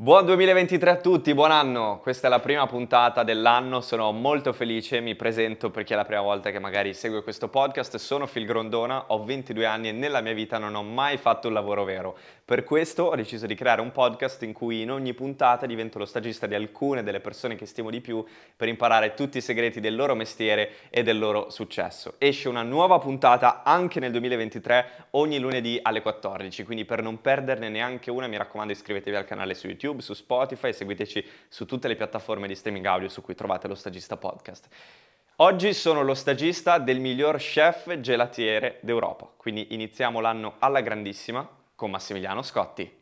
Buon 2023 a tutti, buon anno! Questa è la prima puntata dell'anno, sono molto felice, mi presento per chi è la prima volta che magari segue questo podcast, sono Phil Grondona, ho 22 anni e nella mia vita non ho mai fatto un lavoro vero. Per questo ho deciso di creare un podcast in cui in ogni puntata divento lo stagista di alcune delle persone che stimo di più per imparare tutti i segreti del loro mestiere e del loro successo. Esce una nuova puntata anche nel 2023 ogni lunedì alle 14, quindi per non perderne neanche una mi raccomando iscrivetevi al canale su YouTube su Spotify, seguiteci su tutte le piattaforme di streaming audio su cui trovate lo Stagista Podcast. Oggi sono lo stagista del miglior chef gelatiere d'Europa, quindi iniziamo l'anno alla grandissima con Massimiliano Scotti.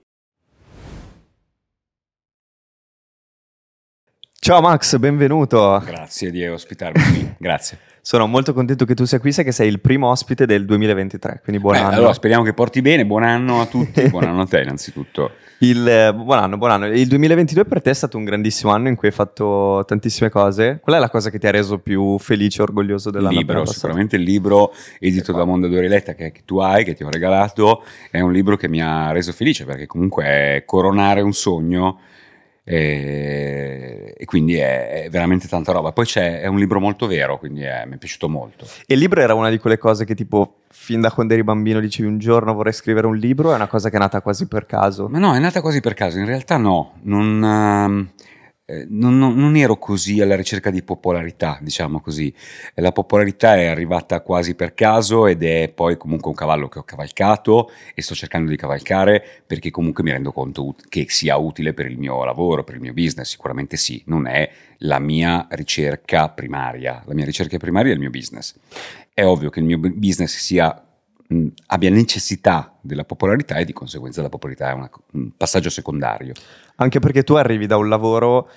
Ciao Max, benvenuto. Grazie di ospitarmi qui, grazie. Sono molto contento che tu sia qui, sai che sei il primo ospite del 2023, quindi buon Beh, anno. Allora speriamo che porti bene, buon anno a tutti, buon anno a te innanzitutto. Il, eh, buon anno, buon anno. Il 2022 per te è stato un grandissimo anno in cui hai fatto tantissime cose. Qual è la cosa che ti ha reso più felice e orgoglioso dell'anno? Il libro, sicuramente il libro edito da Mondadori Letta che, che tu hai, che ti ho regalato, è un libro che mi ha reso felice perché comunque è coronare un sogno e, e quindi è, è, veramente tanta roba. Poi c'è, è un libro molto vero, quindi è, mi è piaciuto molto. E il libro era una di quelle cose che tipo fin da quando eri bambino dicevi un giorno vorrei scrivere un libro, è una cosa che è nata quasi per caso? Ma no, è nata quasi per caso, in realtà no, non... Uh, eh, non, non, non, ero così alla ricerca di popolarità, diciamo così. La popolarità è arrivata quasi per caso ed è poi comunque un cavallo che ho cavalcato e sto cercando di cavalcare perché comunque mi rendo conto che sia utile per il mio lavoro, per il mio business. Sicuramente sì, non è la mia ricerca primaria. La mia ricerca primaria è il mio business. È ovvio che il mio business sia mh, abbia necessità della popolarità e di conseguenza la popolarità è una, un passaggio secondario. Anche perché tu arrivi da un lavoro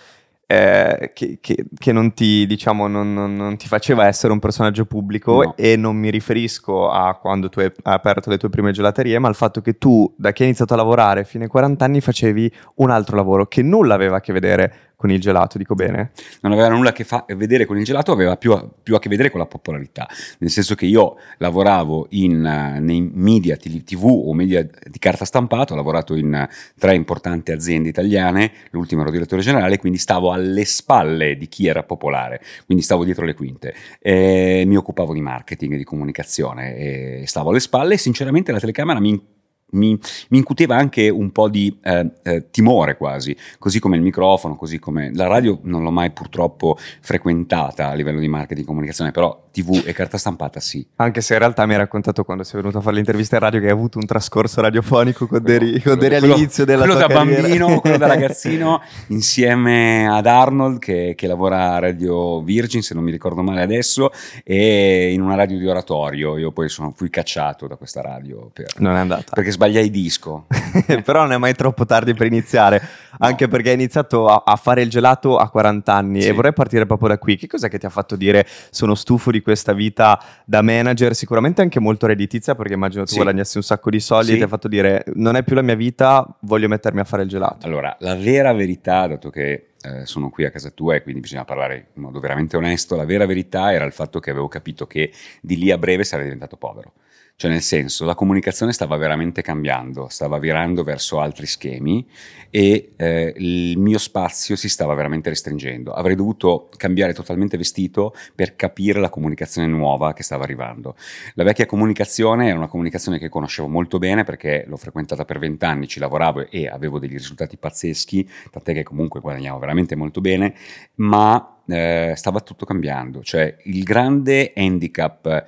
eh, che, che, che, non, ti, diciamo, non, non, non, ti, faceva essere un personaggio pubblico no. e non mi riferisco a quando tu hai aperto le tue prime gelaterie, ma al fatto che tu, da che hai iniziato a lavorare fino ai 40 anni, facevi un altro lavoro che nulla aveva a che vedere con il gelato, dico bene? Non aveva nulla a che fa- vedere con il gelato, aveva più a, più a, che vedere con la popolarità, nel senso che io lavoravo in, uh, nei media tv o media di carta stampata, ho lavorato in uh, tre importanti aziende italiane, l'ultimo ero direttore generale, quindi stavo alle spalle di chi era popolare, quindi stavo dietro le quinte, e mi occupavo di marketing e di comunicazione, e stavo alle spalle e sinceramente la telecamera mi mi, mi, incuteva anche un po' di eh, eh, timore quasi, così come il microfono, così come la radio non l'ho mai purtroppo frequentata a livello di marketing e comunicazione, però tv e carta stampata sì. Anche se in realtà mi hai raccontato quando sei venuto a fare l'intervista in radio che hai avuto un trascorso radiofonico con Deri, con Deri all'inizio della quello tua da carriera. bambino, quello da ragazzino, insieme ad Arnold che, che, lavora a Radio Virgin, se non mi ricordo male adesso, e in una radio di oratorio. Io poi sono, fui cacciato da questa radio. Per, non è andata. Perché sbagliai disco. Però non è mai troppo tardi per iniziare, no. anche perché hai iniziato a, a, fare il gelato a 40 anni sì. e vorrei partire proprio da qui. Che cos'è che ti ha fatto dire sono stufo di questa vita da manager? Sicuramente anche molto redditizia, perché immagino tu sì. guadagnassi un sacco di soldi sì. e ti ha fatto dire non è più la mia vita, voglio mettermi a fare il gelato. Allora, la vera verità, dato che eh, sono qui a casa tua e quindi bisogna parlare in modo veramente onesto, la vera verità era il fatto che avevo capito che di lì a breve sarei diventato povero. Cioè nel senso, la comunicazione stava veramente cambiando, stava virando verso altri schemi e eh, il mio spazio si stava veramente restringendo. Avrei dovuto cambiare totalmente vestito per capire la comunicazione nuova che stava arrivando. La vecchia comunicazione era una comunicazione che conoscevo molto bene perché l'ho frequentata per vent'anni, ci lavoravo e avevo degli risultati pazzeschi, tant'è che comunque guadagnavo veramente molto bene, ma eh, stava tutto cambiando. Cioè il grande handicap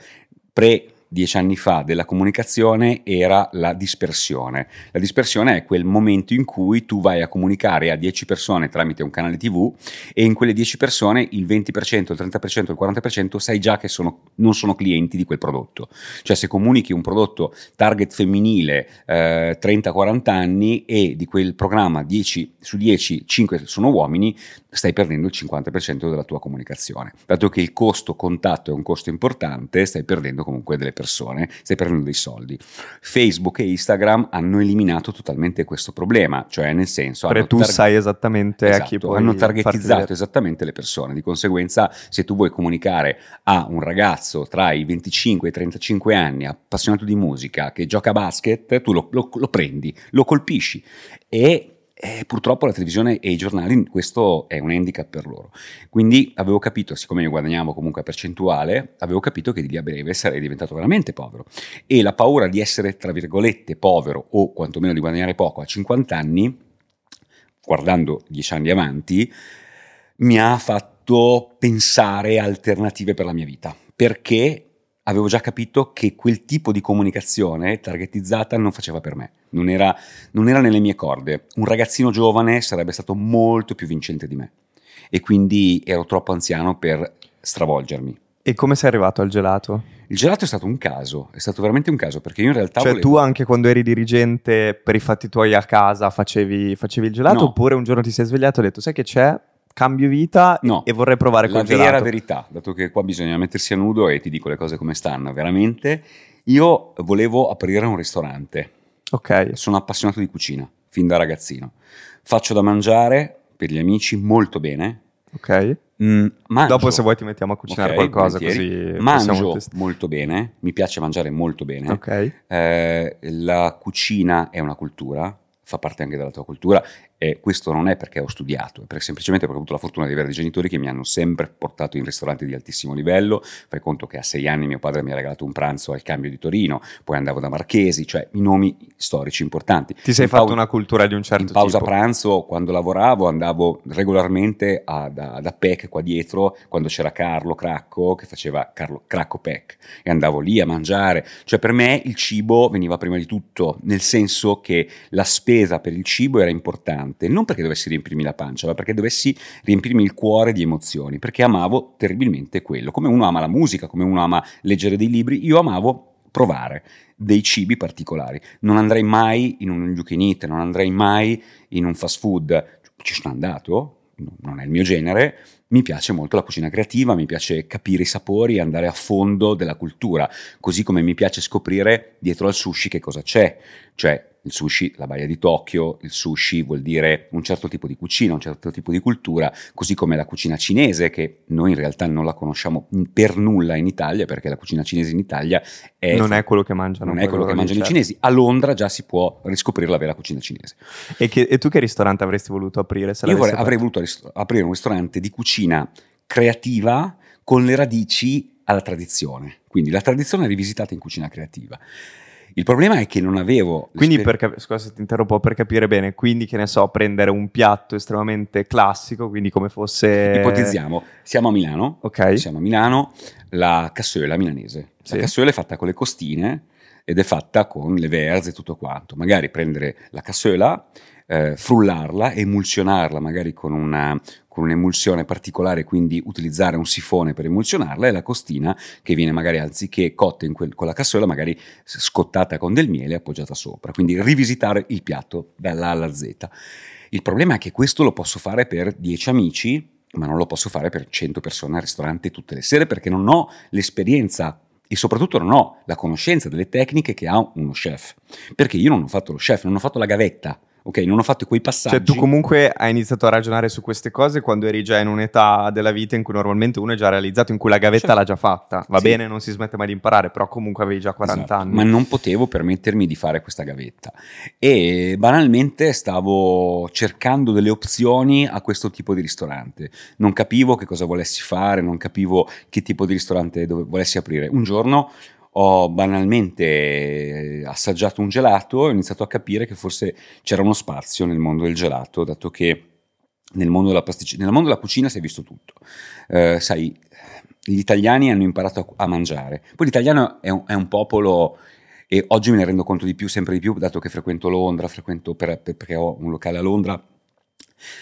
pre dieci anni fa della comunicazione era la dispersione. La dispersione è quel momento in cui tu vai a comunicare a 10 persone tramite un canale TV e in quelle 10 persone il 20%, il 30%, il 40% sai già che sono, non sono clienti di quel prodotto. Cioè se comunichi un prodotto target femminile eh, 30-40 anni e di quel programma 10 su 10, 5 sono uomini, stai perdendo il 50% della tua comunicazione. Dato che il costo contatto è un costo importante, stai perdendo comunque delle persone stai prendendo dei soldi. Facebook e Instagram hanno eliminato totalmente questo problema, cioè nel senso... Perché tu tar- sai esattamente esatto, a chi puoi Hanno targetizzato esattamente le persone, di conseguenza se tu vuoi comunicare a un ragazzo tra i 25 e i 35 anni appassionato di musica che gioca a basket, tu lo, lo, lo prendi, lo colpisci e E purtroppo la televisione e i giornali, questo è un handicap per loro. Quindi avevo capito, siccome io guadagnavo comunque a percentuale, avevo capito che di lì a breve sarei diventato veramente povero. E la paura di essere, tra virgolette, povero o quantomeno di guadagnare poco a 50 anni, guardando 10 anni avanti, mi ha fatto pensare a alternative per la mia vita. Perché avevo già capito che quel tipo di comunicazione targetizzata non faceva per me, non era, non era, nelle mie corde. Un ragazzino giovane sarebbe stato molto più vincente di me e quindi ero troppo anziano per stravolgermi. E come sei arrivato al gelato? Il gelato è stato un caso, è stato veramente un caso perché io in realtà... Cioè volevo... tu anche quando eri dirigente per i fatti tuoi a casa facevi, facevi il gelato No. oppure un giorno ti sei svegliato e hai detto sai che c'è? Cambio vita No. e vorrei provare la col vera gelato. verità, dato che qua bisogna mettersi a nudo e ti dico le cose come stanno, veramente, io volevo aprire un ristorante. Ok, Sono appassionato di cucina, fin da ragazzino. Faccio da mangiare per gli amici molto bene. ok. Mm, Dopo se vuoi ti mettiamo a cucinare Ok, qualcosa così Mangio molto bene, mi piace mangiare molto bene. Ok. Eh, la cucina è una cultura, fa parte anche della tua cultura e questo non è perché ho studiato, è per- semplicemente perché ho avuto la fortuna di avere dei genitori che mi hanno sempre portato in ristoranti di altissimo livello. Fai conto che a sei anni mio padre mi ha regalato un pranzo al cambio di Torino, poi andavo da Marchesi, cioè i nomi storici importanti. Ti sei In fatto pau- una cultura di un certo in pausa tipo. pranzo, quando lavoravo, andavo regolarmente a, da, da PEC qua dietro, quando c'era Carlo Cracco che faceva Carlo Cracco PEC, e andavo lì a mangiare. Cioè per me il cibo veniva prima di tutto, nel senso che la spesa per il cibo era importante, non perché dovessi riempirmi la pancia, ma perché dovessi riempirmi il cuore di emozioni, perché amavo terribilmente quello. Come uno ama la musica, come uno ama leggere dei libri, io amavo provare dei cibi particolari. Non andrei mai in un eat, non andrei mai in un fast food. Ci sono andato, no- non è il mio genere. Mi piace molto la cucina creativa, mi piace capire i sapori andare a fondo della cultura, così come mi piace scoprire dietro al sushi che cosa c'è. Cioè, il sushi, la baia di Tokyo, il sushi vuol dire un certo tipo di cucina, un certo tipo di cultura, così come la cucina cinese, che noi in realtà non la conosciamo per nulla in Italia, perché la cucina cinese in Italia è non è quello che mangiano. non è quello che mangiano i cinesi. A Londra già si può riscoprire la vera cucina cinese. E, che- e tu che ristorante avresti voluto aprire? Io vorrei- avrei voluto ris- aprire un ristorante di cucina creativa con le radici alla tradizione. Quindi la tradizione rivisitata in cucina creativa. Il problema è che non avevo... Quindi, per cap- scusa se ti interrompo, per capire bene, quindi che ne so, prendere un piatto estremamente classico, quindi come fosse... Ipotizziamo, siamo a Milano, Ok. siamo a Milano, la cassola milanese. Sì. La cassola è fatta con le costine ed è fatta con le verze e tutto quanto. Magari prendere la cassola, eh, frullarla, emulsionarla magari con, una, con un'emulsione particolare, quindi utilizzare un sifone per emulsionarla e la costina che viene magari anziché cotta quel- con la cassola, magari scottata con del miele e appoggiata sopra. Quindi rivisitare il piatto dalla A alla Z. Il problema è che questo lo posso fare per 10 amici, ma non lo posso fare per 100 persone al ristorante tutte le sere perché non ho l'esperienza e soprattutto non ho la conoscenza delle tecniche che ha uno chef. Perché io non ho fatto lo chef, non ho fatto la gavetta, ok? Non ho fatto quei passaggi. Cioè, tu comunque hai iniziato a ragionare su queste cose quando eri già in un'età della vita in cui normalmente uno è già realizzato, in cui la gavetta Certo. l'ha già fatta. Va Sì. bene, non si smette mai di imparare, però comunque avevi già 40 Esatto, anni. Ma non potevo permettermi di fare questa gavetta. E banalmente stavo cercando delle opzioni a questo tipo di ristorante. Non capivo che cosa volessi fare, non capivo che tipo di ristorante volessi aprire. Un giorno ho banalmente eh, assaggiato un gelato e ho iniziato a capire che forse c'era uno spazio nel mondo del gelato, dato che nel mondo della, pasticc- nel mondo della cucina si è visto tutto. Eh, sai, gli italiani hanno imparato a, a mangiare. Poi l'italiano è un, è un popolo, e oggi me ne rendo conto di più, sempre di più, dato che frequento Londra, frequento per- per- perché ho un locale a Londra,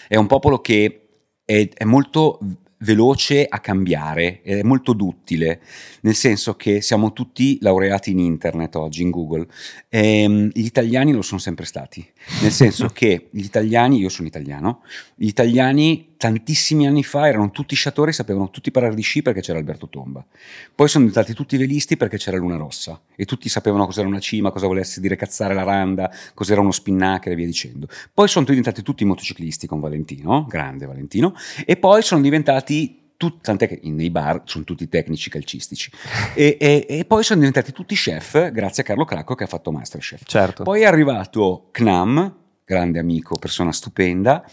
è un popolo che è, è molto veloce a cambiare, è molto duttile, nel senso che siamo tutti laureati in internet oggi, in Google. Ehm, gli italiani lo sono sempre stati, nel senso che gli italiani, io sono italiano, gli italiani tantissimi anni fa erano tutti sciatori, sapevano tutti parlare di sci perché c'era Alberto Tomba. Poi sono diventati tutti velisti perché c'era Luna Rossa e tutti sapevano cos'era una cima, cosa volesse dire cazzare la randa, cos'era uno spinnaker e via dicendo. Poi sono diventati tutti motociclisti con Valentino, grande Valentino, e poi sono diventati tut- tant'è che nei bar sono tutti tecnici calcistici. E, e- e poi sono diventati tutti chef grazie a Carlo Cracco che ha fatto Masterchef. Certo. Poi è arrivato Knam, grande amico, persona stupenda,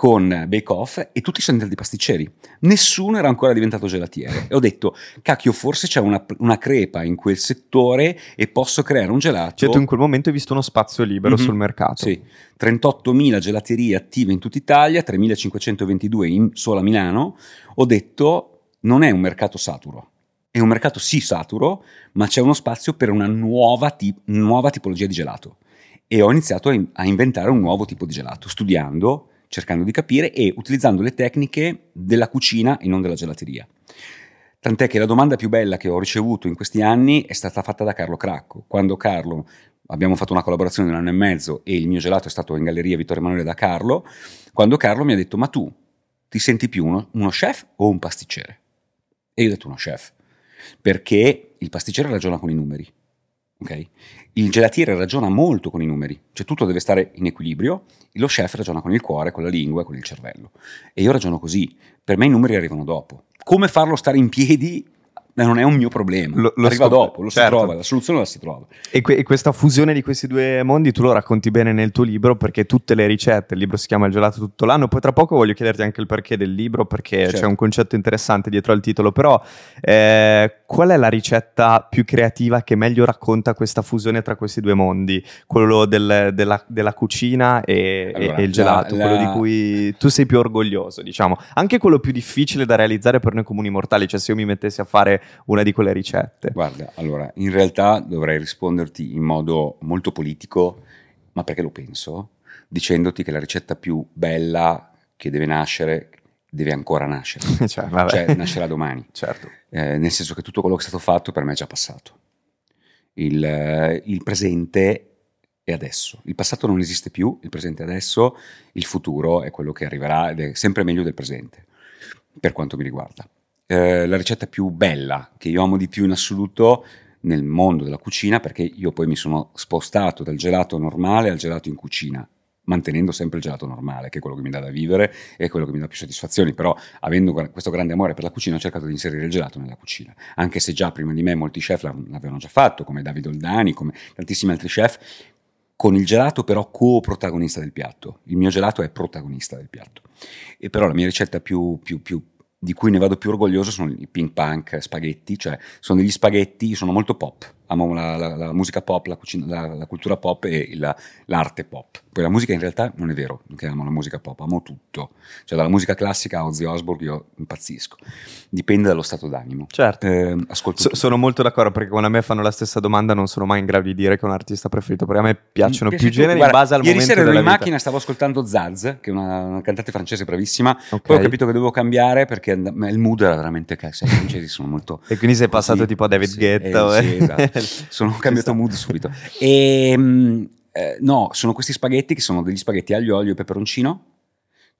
con Bake Off e tutti sono diventati pasticceri. Nessuno era ancora diventato gelatiere. E ho detto, cacchio, forse c'è una, una, crepa in quel settore e posso creare un gelato. Cioè tu in quel momento hai visto uno spazio libero mm-hmm. sul mercato. Sì, 38.000 gelaterie attive in tutta Italia, 3.522 in sola Milano. Ho detto, non è un mercato saturo. È un mercato sì saturo, ma c'è uno spazio per una nuova, tip- nuova tipologia di gelato. E ho iniziato a, in- a inventare un nuovo tipo di gelato, studiando cercando di capire e utilizzando le tecniche della cucina e non della gelateria. Tant'è che la domanda più bella che ho ricevuto in questi anni è stata fatta da Carlo Cracco. Quando Carlo, abbiamo fatto una collaborazione di un anno e mezzo e il mio gelato è stato in galleria Vittorio Emanuele da Carlo, quando Carlo mi ha detto ma tu ti senti più uno, uno chef o un pasticcere? E io ho detto uno chef, perché il pasticcere ragiona con i numeri. Okay? Il gelatiere ragiona molto con i numeri, cioè tutto deve stare in equilibrio, lo chef ragiona con il cuore, con la lingua, con il cervello. E io ragiono così, per me i numeri arrivano dopo. Come farlo stare in piedi non è un mio problema. Lo, lo Arriva scop- dopo, lo certo. si trova, la soluzione la si trova. E, que- e, questa fusione di questi due mondi tu lo racconti bene nel tuo libro perché tutte le ricette, il libro si chiama Il gelato tutto l'anno, poi tra poco voglio chiederti anche il perché del libro perché certo. c'è un concetto interessante dietro al titolo, però eh, qual è la ricetta più creativa che meglio racconta questa fusione tra questi due mondi? Quello del, della, della, cucina e, allora, e il gelato, la, la... quello di cui tu sei più orgoglioso, diciamo. Anche quello più difficile da realizzare per noi comuni mortali, cioè se io mi mettessi a fare una di quelle ricette? Guarda, allora, in realtà dovrei risponderti in modo molto politico, ma perché lo penso, dicendoti che la ricetta più bella che deve nascere deve ancora nascere, cioè, cioè, nascerà domani. Certo. Eh, nel senso che tutto quello che è stato fatto per me è già passato. Il, eh, il presente è adesso. Il passato non esiste più, il presente è adesso, il futuro è quello che arriverà ed è sempre meglio del presente, per quanto mi riguarda. Eh, la ricetta più bella, che io amo di più in assoluto nel mondo della cucina, perché io poi mi sono spostato dal gelato normale al gelato in cucina, mantenendo sempre il gelato normale, che è quello che mi dà da vivere e quello che mi dà più soddisfazioni, però avendo questo grande amore per la cucina ho cercato di inserire il gelato nella cucina, anche se già prima di me molti chef l'avevano già fatto, come Davide Oldani, come tantissimi altri chef, con il gelato però co-protagonista del piatto, il mio gelato è protagonista del piatto, e però la mia ricetta più, più, più di cui ne vado più orgoglioso sono i ping punk spaghetti, cioè sono degli spaghetti, sono molto pop, amo la, la, la musica pop, la, cucina, la, cultura pop e l'arte pop. Poi la musica in realtà non è vero che amo la musica pop, amo tutto. Cioè dalla musica classica a Ozzy Osbourne io impazzisco. Dipende dallo stato d'animo. Certo. Eh, so, sono molto d'accordo perché quando a me fanno la stessa domanda non sono mai in grado di dire che è un artista preferito, perché a me piacciono più generi Guarda, in base al ieri momento sera ero in macchina stavo ascoltando Zaz, che è una, una cantante francese bravissima, okay. poi ho capito che dovevo cambiare perché il mood era veramente che i francesi sono molto... e quindi sei passato tipo a David sì, Guetta. Eh, sì, esatto. sono cambiato mood subito. E ehm, eh, no, sono questi spaghetti che sono degli spaghetti aglio, olio e peperoncino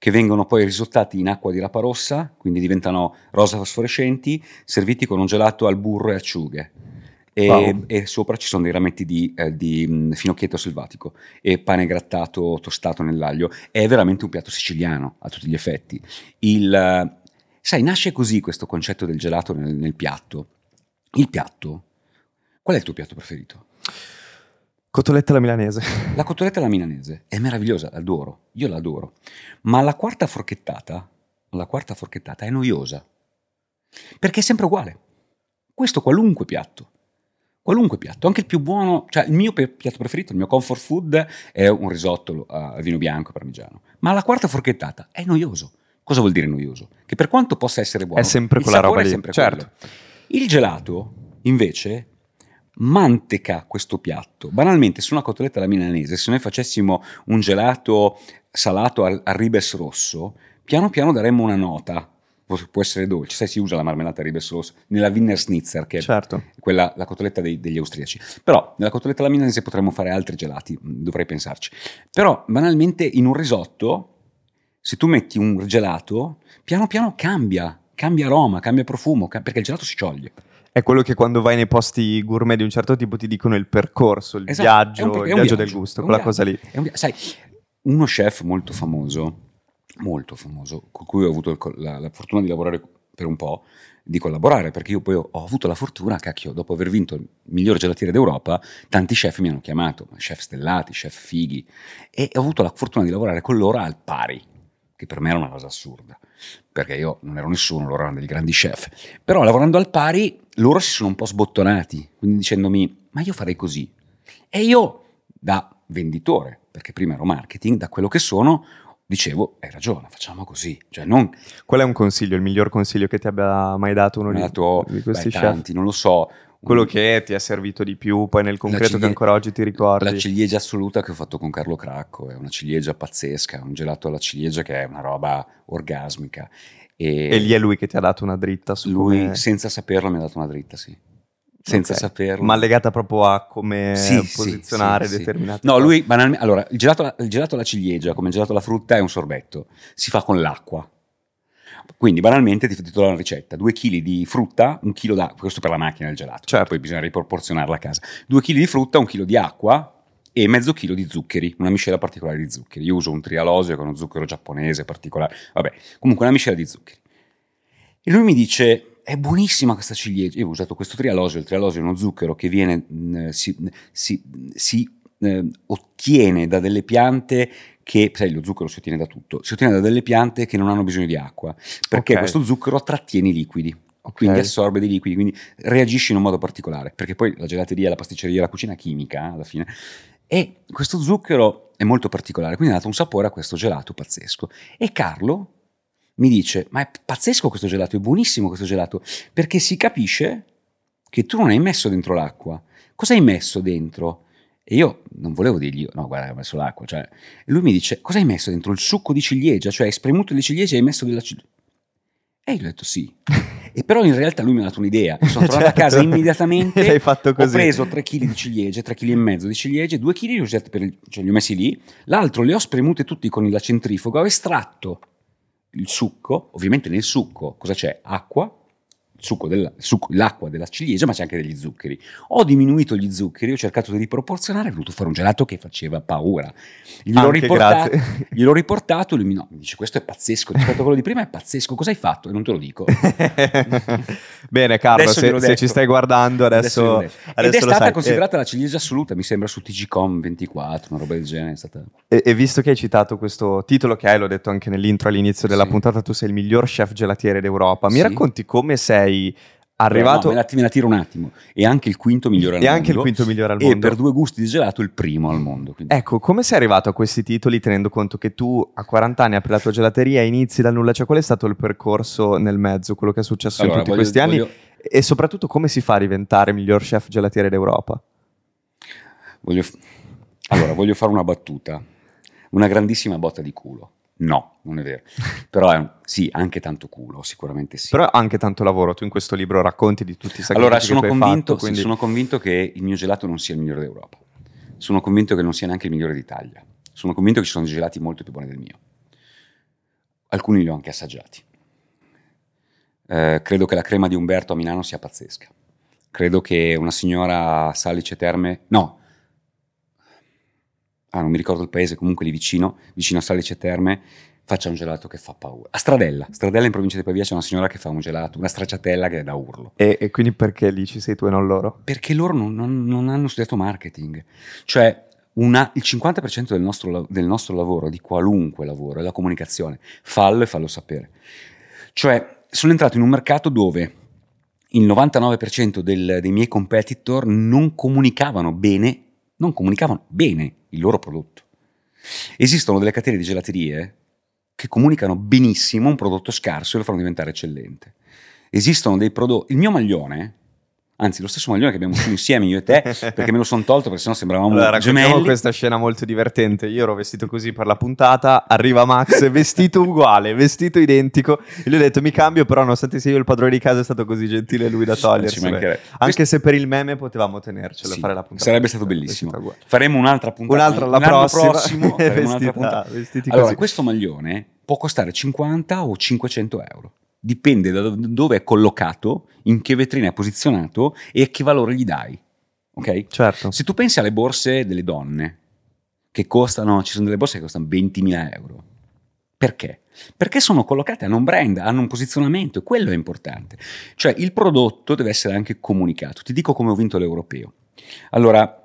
che vengono poi risottati in acqua di rapa rossa, quindi diventano rosa fosforescenti, serviti con un gelato al burro e acciughe. E, wow. e sopra ci sono dei rametti di, eh, di mh, finocchietto selvatico e pane grattato tostato nell'aglio. È veramente un piatto siciliano a tutti gli effetti. Il, sai, nasce così questo concetto del gelato nel, nel piatto. Il piatto, qual è il tuo piatto preferito? Cotoletta alla milanese. La cotoletta alla milanese è meravigliosa, l'adoro, io l'adoro. Ma la quarta forchettata, la quarta forchettata è noiosa. Perché è sempre uguale. Questo qualunque piatto. Qualunque piatto, anche il più buono, cioè il mio piatto preferito, il mio comfort food è un risotto al vino bianco parmigiano. Ma la quarta forchettata è noioso. Cosa vuol dire noioso? Che per quanto possa essere buono, è sempre quella roba lì. Certo. Il gelato, invece, manteca questo piatto. Banalmente, su una cotoletta alla milanese, se noi facessimo un gelato salato al, al ribes rosso, piano piano daremmo una nota. Può essere dolce, sai, si usa la marmellata ribes rosso nella Wiener Schnitzer, che certo. è quella, la cotoletta dei, degli austriaci. Però nella cotoletta alla milanese potremmo fare altri gelati, mm, dovrei pensarci. Però banalmente in un risotto, se tu metti un gelato, piano piano cambia, cambia aroma, cambia profumo, perché il gelato si scioglie. È quello che quando vai nei posti gourmet di un certo tipo ti dicono il percorso, il esatto, viaggio, un, il viaggio, viaggio, del gusto, quella cosa lì. Un, sai, uno chef molto famoso, molto famoso, con cui ho avuto la, la fortuna di lavorare per un po' di collaborare, perché io poi ho, ho avuto la fortuna, cacchio, dopo aver vinto il miglior gelatiere d'Europa, tanti chef mi hanno chiamato, chef stellati, chef fighi, e ho avuto la fortuna di lavorare con loro al pari, che per me era una cosa assurda, perché io non ero nessuno, loro erano dei grandi chef. Però lavorando al pari, loro si sono un po' sbottonati, quindi dicendomi, ma io farei così. E io, da venditore, perché prima ero marketing, da quello che sono, dicevo, hai ragione, facciamo così. Cioè, non... Qual è un consiglio, il miglior consiglio che ti abbia mai dato uno Mi ha dato, di questi beh, chef? tanti, non lo so. Quello che ti è servito di più, poi nel concreto ciliegia- che ancora oggi ti ricordi. La ciliegia assoluta che ho fatto con Carlo Cracco è una ciliegia pazzesca, un gelato alla ciliegia che è una roba orgasmica. E, E lì è lui che ti ha dato una dritta su lui, come... senza saperlo, mi ha dato una dritta, sì. Senza Ok. saperlo. Ma legata proprio a come Sì, posizionare sì, sì. determinati No, cose. lui banalmente. Allora, il gelato, il gelato alla ciliegia, come il gelato alla frutta, è un sorbetto. Si fa con l'acqua. Quindi, banalmente, ti, ti do la ricetta: 2 kg di frutta, un chilo d'acqua. Questo per la macchina del gelato. Certo. Poi bisogna riproporzionarla a casa. 2 kg di frutta, un chilo di acqua e mezzo chilo di zuccheri, una miscela particolare di zuccheri. Io uso un trialosio con uno zucchero giapponese particolare. Vabbè, comunque una miscela di zuccheri. E lui mi dice: È buonissima questa ciliegia. Io ho usato questo trialosio. Il trialosio è uno zucchero che viene, mh, si, si- si, eh, ottiene da delle piante che, sai, lo zucchero si ottiene da tutto, si ottiene da delle piante che non hanno bisogno di acqua, perché Ok. questo zucchero trattiene i liquidi. Ok. Quindi assorbe dei liquidi, quindi reagisce in un modo particolare, perché poi la gelateria, la pasticceria, la cucina chimica eh, alla fine. E questo zucchero è molto particolare, quindi ha dato un sapore a questo gelato pazzesco. E Carlo mi dice: Ma è pazzesco questo gelato, è buonissimo questo gelato, perché si capisce che tu non hai messo dentro l'acqua. Cosa hai messo dentro? E io non volevo dirgli, no, guarda, ho messo l'acqua. Cioè, lui mi dice: Cosa hai messo dentro? Il succo di ciliegia, cioè hai spremuto le ciliegie e hai messo della ciliegia. E io gli ho detto sì. E però in realtà lui mi ha dato un'idea. Sono tornato Certo. a casa immediatamente. L'hai fatto Ho così. preso 3 kg di ciliegie, 3 kg e mezzo di ciliegie, 2 kg li ho, il- cioè li ho messi lì, l'altro li ho spremute tutti con la centrifuga, ho estratto il succo, ovviamente nel succo cosa c'è? Acqua, succo della- succo- l'acqua della ciliegia, ma c'è anche degli zuccheri. Ho diminuito gli zuccheri, ho cercato di riproporzionare, è venuto fuori un gelato che faceva paura. Gliel'ho, riportato, gliel'ho riportato, lui mi, no, mi dice questo è pazzesco, rispetto a quello di prima è pazzesco, cosa hai fatto? E non te lo dico. Bene Carlo, Adesso se, se ci stai guardando adesso, adesso. Ed è stata sai. considerata la ciliegia assoluta, mi sembra su TGCom 24, una roba del genere. È stata... E, e visto che hai citato questo titolo che hai, l'ho detto anche nell'intro all'inizio della Sì. puntata, tu sei il miglior chef gelatiere d'Europa. Mi Sì. racconti come sei No, arrivato me, la, me la tiro un attimo. E anche il quinto migliore al e mondo. anche il quinto migliore al E mondo? per due gusti di gelato il primo al mondo. quindi- Ecco, come sei arrivato a questi titoli tenendo conto che tu a 40 anni apri la tua gelateria e inizi dal nulla? Cioè, qual è stato il percorso nel mezzo, quello che è successo Allora, in tutti voglio- questi anni? voglio- E soprattutto come si fa a diventare miglior chef gelatiere d'Europa? Voglio, allora, voglio fare una battuta. Una grandissima botta di culo. No, non è vero. Però è un- sì, anche tanto culo, sicuramente sì. Però anche tanto lavoro, tu in questo libro racconti di tutti i sacrifici allora, che sono hai convinto, fatto, quindi... sono convinto che il mio gelato non sia il migliore d'Europa. Sono convinto che non sia neanche il migliore d'Italia. Sono convinto che ci sono gelati molto più buoni del mio. Alcuni li ho anche assaggiati. Eh, credo che la crema di Umberto a Milano sia pazzesca. Credo che una signora a Salice Terme, no, ah, non mi ricordo il paese, comunque lì vicino, vicino a Salice Terme, faccia un gelato che fa paura. A Stradella, Stradella in provincia di Pavia c'è una signora che fa un gelato, una stracciatella che è da urlo. E, e quindi perché lì ci sei tu e non loro? Perché loro non, non- non hanno studiato marketing. Cioè, una- il 50% del nostro, del nostro lavoro, di qualunque lavoro, è la comunicazione. Fallo e fallo sapere. Cioè, sono entrato in un mercato dove il 99% del- dei miei competitor non comunicavano bene, non comunicavano bene il loro prodotto. Esistono delle catene di gelaterie che comunicano benissimo un prodotto scarso e lo fanno diventare eccellente. Esistono dei prodotti. Il mio maglione, anzi, lo stesso maglione che abbiamo messo insieme io e te, perché me lo sono tolto perché sennò sembravamo Allora, gemelli. questa scena molto divertente. Io ero vestito così per la puntata, arriva Max vestito uguale, vestito identico. E lui ha detto mi cambio, però nonostante sia io il padrone di casa è stato così gentile lui da mancherebbe. Anche se per il meme potevamo tenercelo Sì, fare la puntata. Sarebbe stato bellissimo. Faremo un'altra puntata. Un'altra l'anno prossima. prossimo faremo un'altra Vestita- puntata. Allora, così. questo maglione può costare 50 o 500 euro. Dipende da do- dove è collocato, in che vetrina è posizionato e che valore gli dai. Ok? Certo. Se tu pensi alle borse delle donne, che costano, ci sono delle borse che costano 20.000 euro. Perché? Perché sono collocate, hanno un brand, hanno un posizionamento e quello è importante. Cioè il prodotto deve essere anche comunicato. Ti dico come ho vinto l'europeo. Allora,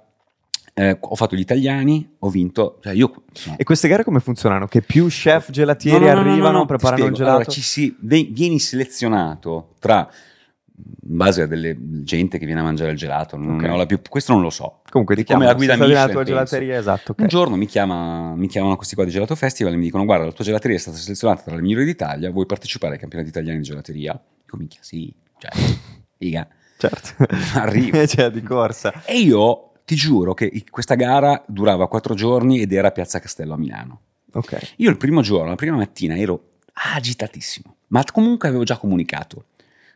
eh, ho fatto gli italiani, ho vinto. Cioè io, no. E queste gare come funzionano? Che più chef gelatieri no, no, arrivano, preparano il gelato? Allora, ci si, vieni selezionato tra in base a delle gente che viene a mangiare il gelato, non okay. più, questo non lo so. Comunque ti come la guida Michelin, tua gelateria, esatto. Okay. Un giorno mi, chiama, mi, chiamano questi qua di Gelato Festival e mi dicono guarda la tua gelateria è stata selezionata tra le migliori d'Italia, vuoi partecipare ai campionati italiani di gelateria? Dico minchia sì, cioè, figa. Certo. Arrivo. cioè di corsa. E io ti giuro che questa gara durava quattro giorni ed era a Piazza Castello a Milano. Ok. Io il primo giorno, la prima mattina ero agitatissimo, ma comunque avevo già comunicato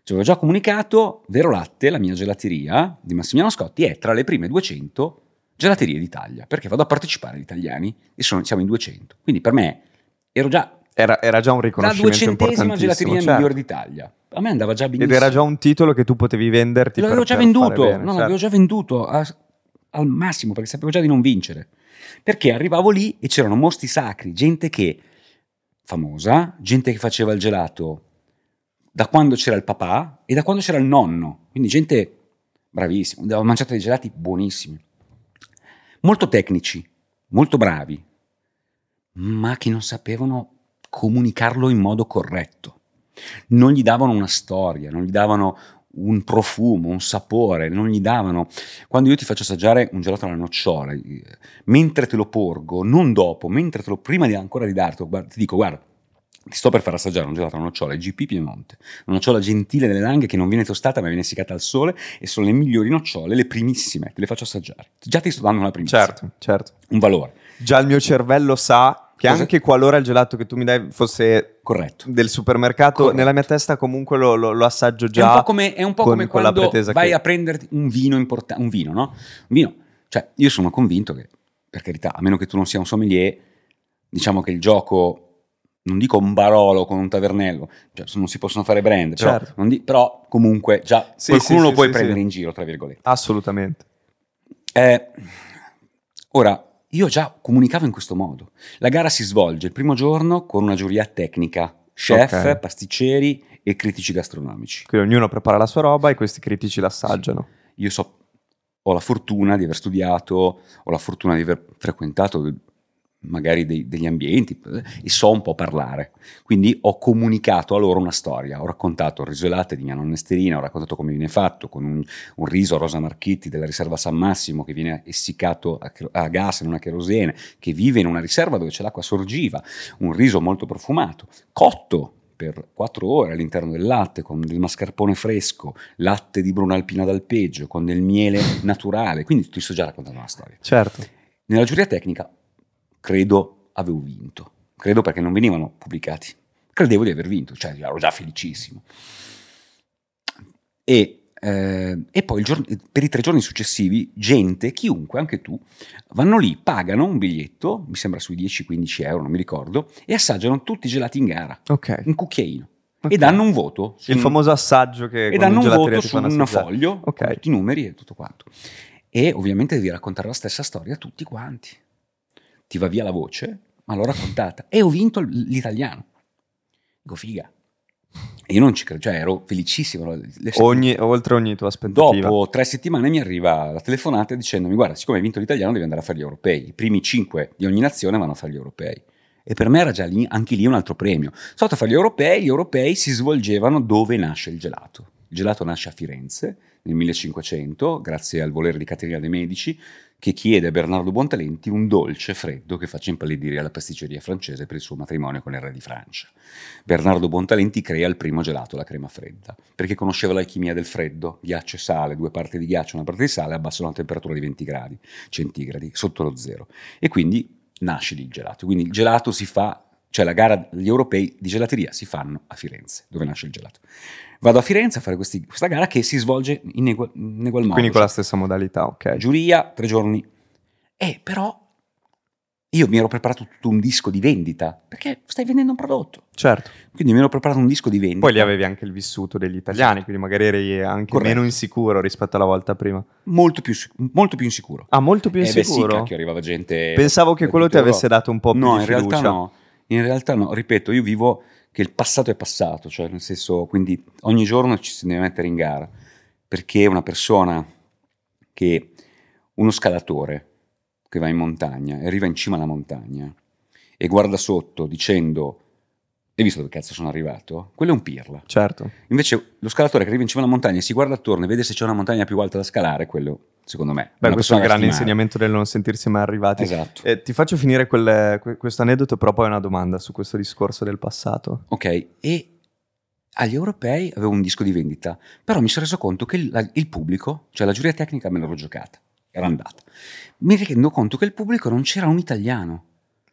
ci avevo già comunicato, Vero Latte, la mia gelateria di Massimiliano Scotti, è tra le prime 200 gelaterie d'Italia, perché vado a partecipare agli italiani e sono, siamo in 200. Quindi per me ero già... Era, era già un riconoscimento La duecentesima gelateria certo. migliore d'Italia. A me andava già benissimo. Ed era già un titolo che tu potevi venderti. L'avevo già venduto, bene, no, certo. l'avevo già venduto a, al massimo, perché sapevo già di non vincere. Perché arrivavo lì e c'erano mostri sacri, gente che famosa, gente che faceva il gelato da quando c'era il papà e da quando c'era il nonno. Quindi gente bravissima. Ho mangiato dei gelati buonissimi. Molto tecnici, molto bravi, ma che non sapevano comunicarlo in modo corretto. Non gli davano una storia, non gli davano un profumo, un sapore, non gli davano. Quando io ti faccio assaggiare un gelato alla nocciola, mentre te lo porgo, non dopo, mentre te lo prima di, ancora di dartelo, ti dico guarda, ti sto per far assaggiare un gelato alla nocciola GP Piemonte, una nocciola gentile delle langhe che non viene tostata ma viene essiccata al sole e sono le migliori nocciole, le primissime, te le faccio assaggiare. Già ti sto dando una primissima. Certo, certo. Un valore. Già il mio cervello sa che Cosa? anche qualora il gelato che tu mi dai fosse Corretto. del supermercato, Corretto. nella mia testa comunque lo, lo, lo assaggio già. È un po' come, è un po come quando vai che... a prenderti un vino importante, un vino, no? Un vino. Cioè, io sono convinto che, per carità, a meno che tu non sia un sommelier, diciamo che il gioco non dico un barolo con un tavernello, cioè non si possono fare brand, certo. però, di, però, comunque già sì, qualcuno sì, lo sì, puoi prendere in giro, tra virgolette. Assolutamente. Eh, ora, io già comunicavo in questo modo. La gara si svolge il primo giorno con una giuria tecnica, chef, okay. pasticceri e critici gastronomici. Quindi ognuno prepara la sua roba e questi critici l'assaggiano. Io so, ho la fortuna di aver studiato, ho la fortuna di aver frequentato magari dei, degli ambienti e so un po' parlare. Quindi ho comunicato a loro una storia, ho raccontato il riso e latte di mia nonna Esterina, ho raccontato come viene fatto con un, un riso a Rosa Marchetti della riserva San Massimo che viene essiccato a, a gas in una cherosene, che vive in una riserva dove c'è l'acqua sorgiva, un riso molto profumato, cotto per quattro ore all'interno del latte con del mascarpone fresco, latte di Bruno Alpina d'Alpeggio, con del miele naturale. Quindi ti sto già raccontando una storia. Certo. Nella giuria tecnica credo avevo vinto. Credo perché non venivano pubblicati. Credevo di aver vinto, cioè ero già felicissimo. E, eh, e poi giorno, per i tre giorni successivi, gente, chiunque, anche tu, vanno lì, pagano un biglietto, mi sembra sui 10-15 euro, non mi ricordo, e assaggiano tutti i gelati in gara. Ok. Un cucchiaino. Okay. E danno un voto. Il un, famoso assaggio che... E danno un voto su un foglio, okay. tutti i numeri e tutto quanto. E ovviamente devi raccontare la stessa storia a tutti quanti ti va via la voce, ma l'ho raccontata e ho vinto l'italiano. Dico, figa. E io non ci credo, cioè ero felicissimo. Ogni, oltre ogni tua aspettativa. Dopo tre settimane mi arriva la telefonata dicendomi, guarda, siccome hai vinto l'italiano devi andare a fare gli europei. I primi cinque di ogni nazione vanno a fare gli europei. E per me era già lì, anche lì un altro premio. Sono stato a fare gli europei, gli europei si svolgevano dove nasce il gelato. Il gelato nasce a Firenze nel 1500, grazie al volere di Caterina de' Medici, che chiede a Bernardo Buontalenti un dolce freddo che faccia impallidire alla pasticceria francese per il suo matrimonio con il re di Francia. Bernardo Buontalenti crea il primo gelato, la crema fredda, perché conosceva l'alchimia del freddo, ghiaccio e sale, due parti di ghiaccio, una parte di sale, abbassano la temperatura di 20 gradi centigradi, sotto lo zero. E quindi nasce il gelato. Quindi il gelato si fa, cioè la gara degli europei di gelateria si fanno a Firenze, dove nasce il gelato. Vado a Firenze a fare questi, questa gara che si svolge in egual, in egual modo. Quindi con la stessa modalità, ok. Giuria, tre giorni. E però io mi ero preparato tutto un disco di vendita, perché stai vendendo un prodotto. Certo. Quindi mi ero preparato un disco di vendita. Poi lì avevi anche il vissuto degli italiani, sì. quindi magari eri anche Corretto. meno insicuro rispetto alla volta prima. Molto più, molto più insicuro. Ah, molto più insicuro? Eh beh sì, cacchio, arrivava gente... Pensavo che quello ti avesse dato un po' più no, di fiducia. No, in realtà no. In realtà no, ripeto, io vivo che il passato è passato, cioè nel senso, quindi ogni giorno ci si deve mettere in gara, perché una persona che, uno scalatore che va in montagna e arriva in cima alla montagna e guarda sotto dicendo hai visto dove cazzo sono arrivato? Quello è un pirla. Certo. Invece lo scalatore che arriva in cima alla montagna e si guarda attorno e vede se c'è una montagna più alta da scalare, quello secondo me. Beh, questo è un grande insegnamento del non sentirsi mai arrivati. Esatto. Eh, ti faccio finire quel, questo aneddoto, però poi una domanda su questo discorso del passato. Ok, e agli europei avevo un disco di vendita, però mi sono reso conto che il, il pubblico, cioè la giuria tecnica me l'ero giocata, era andata. Mi rendo conto che il pubblico non c'era un italiano.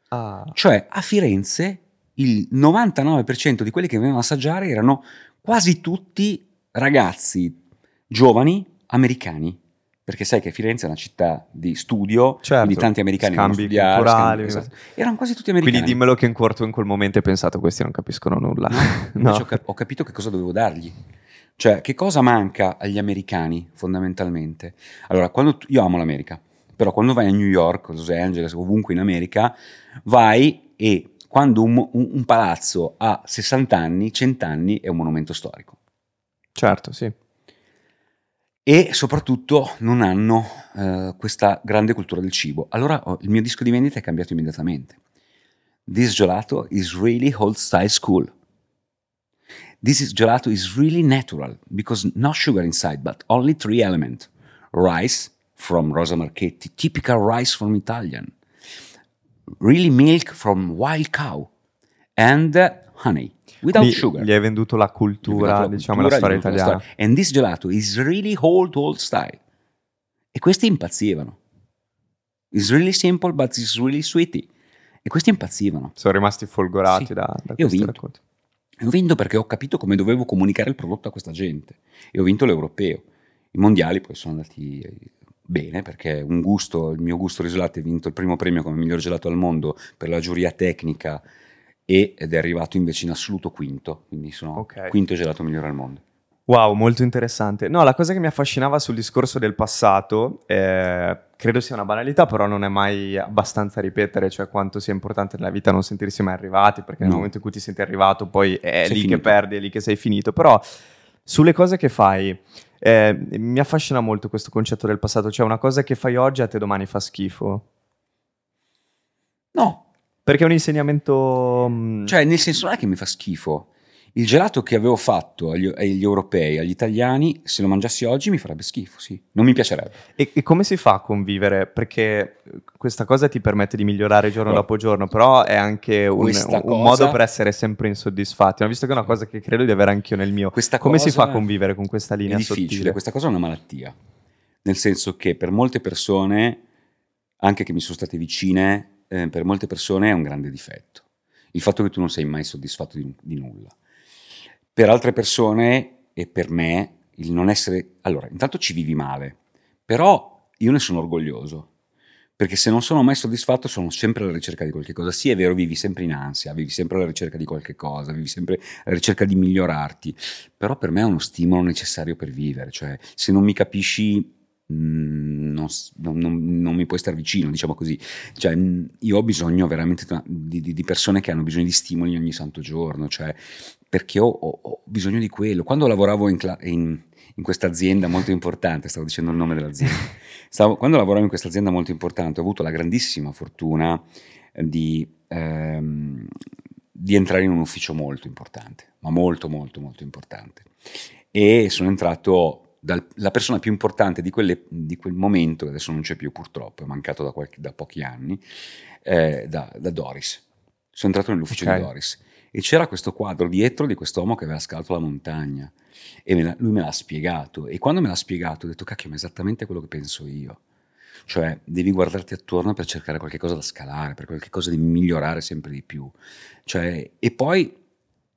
Ah. Cioè a Firenze il 99% di quelli che venivano a assaggiare erano quasi tutti ragazzi giovani americani. Perché sai che Firenze è una città di studio, certo. quindi tanti americani scambi studiare, culturali. Scambi, esatto. Erano quasi tutti americani. Quindi dimmelo che in corto in quel momento hai pensato questi non capiscono nulla. No, no. Ho, cap- ho capito che cosa dovevo dargli. Cioè, che cosa manca agli americani fondamentalmente? Allora, quando tu- io amo l'America, però quando vai a New York, Los Angeles, ovunque in America, vai e quando un, un, palazzo ha 60 anni, 100 anni è un monumento storico. Certo, sì. E soprattutto non hanno uh, questa grande cultura del cibo. Allora oh, il mio disco di vendita è cambiato immediatamente. This gelato is really old style school. This is gelato is really natural because no sugar inside, but only three elements. Rice from Rosa Marchetti, typical rice from Italian really milk from wild cow and honey without Gli, sugar. Gli hai venduto la cultura, la diciamo, cultura, la storia italiana. La storia. And this gelato is really old, old style. E questi impazzivano. It's really simple, but it's really sweety. E questi impazzivano. Sono rimasti folgorati sì. da, da e questi racconti. E ho vinto perché ho capito come dovevo comunicare il prodotto a questa gente. E ho vinto l'europeo. I mondiali poi sono andati bene perché un gusto, il mio gusto risolati ha vinto il primo premio come miglior gelato al mondo per la giuria tecnica ed è arrivato invece in assoluto quinto, quindi sono okay. quinto gelato migliore al mondo. Wow, molto interessante. No, la cosa che mi affascinava sul discorso del passato, eh, credo sia una banalità, però non è mai abbastanza ripetere, cioè quanto sia importante nella vita non sentirsi mai arrivati, perché nel momento in cui ti senti arrivato poi è sei lì finito. che perdi, è lì che sei finito. Però sulle cose che fai, eh, mi affascina molto questo concetto del passato, cioè una cosa che fai oggi a te domani fa schifo. No. Perché è un insegnamento... Mm, cioè, nel senso non è che mi fa schifo, il gelato che avevo fatto agli, agli, europei, agli italiani, se lo mangiassi oggi mi farebbe schifo, sì. Non mi piacerebbe. E, e come si fa a convivere? Perché questa cosa ti permette di migliorare giorno oh. dopo giorno, però è anche un, un, un modo per essere sempre insoddisfatti. Ma visto che è una cosa che credo di avere anch'io nel mio. Questa come si fa a convivere con questa linea è difficile, sottile? Questa cosa è una malattia. Nel senso che per molte persone, anche che mi sono state vicine, eh, per molte persone è un grande difetto. Il fatto che tu non sei mai soddisfatto di, di nulla per altre persone e per me il non essere... Allora, intanto ci vivi male, però io ne sono orgoglioso, perché se non sono mai soddisfatto sono sempre alla ricerca di qualche cosa. Sì, è vero, vivi sempre in ansia, vivi sempre alla ricerca di qualche cosa, vivi sempre alla ricerca di migliorarti, però per me è uno stimolo necessario per vivere, cioè se non mi capisci Mm, non, non, non, mi puoi stare vicino, diciamo così. Cioè, mm, io ho bisogno veramente di, di, persone che hanno bisogno di stimoli ogni santo giorno, cioè, perché ho, ho, ho, bisogno di quello. Quando lavoravo in, in, in questa azienda molto importante, stavo dicendo il nome dell'azienda, stavo, quando lavoravo in questa azienda molto importante ho avuto la grandissima fortuna di, ehm, di entrare in un ufficio molto importante, ma molto molto molto importante. E sono entrato dal, la persona più importante di, quelle, di, quel momento, che adesso non c'è più purtroppo, è mancato da, qualche, da pochi anni, eh, da, da, Doris. Sono entrato nell'ufficio okay. di Doris e c'era questo quadro dietro di quest'uomo che aveva scalato la montagna e me la, lui me l'ha spiegato e quando me l'ha spiegato ho detto cacchio ma è esattamente quello che penso io. Cioè devi guardarti attorno per cercare qualcosa da scalare, per qualcosa di migliorare sempre di più. Cioè, e poi,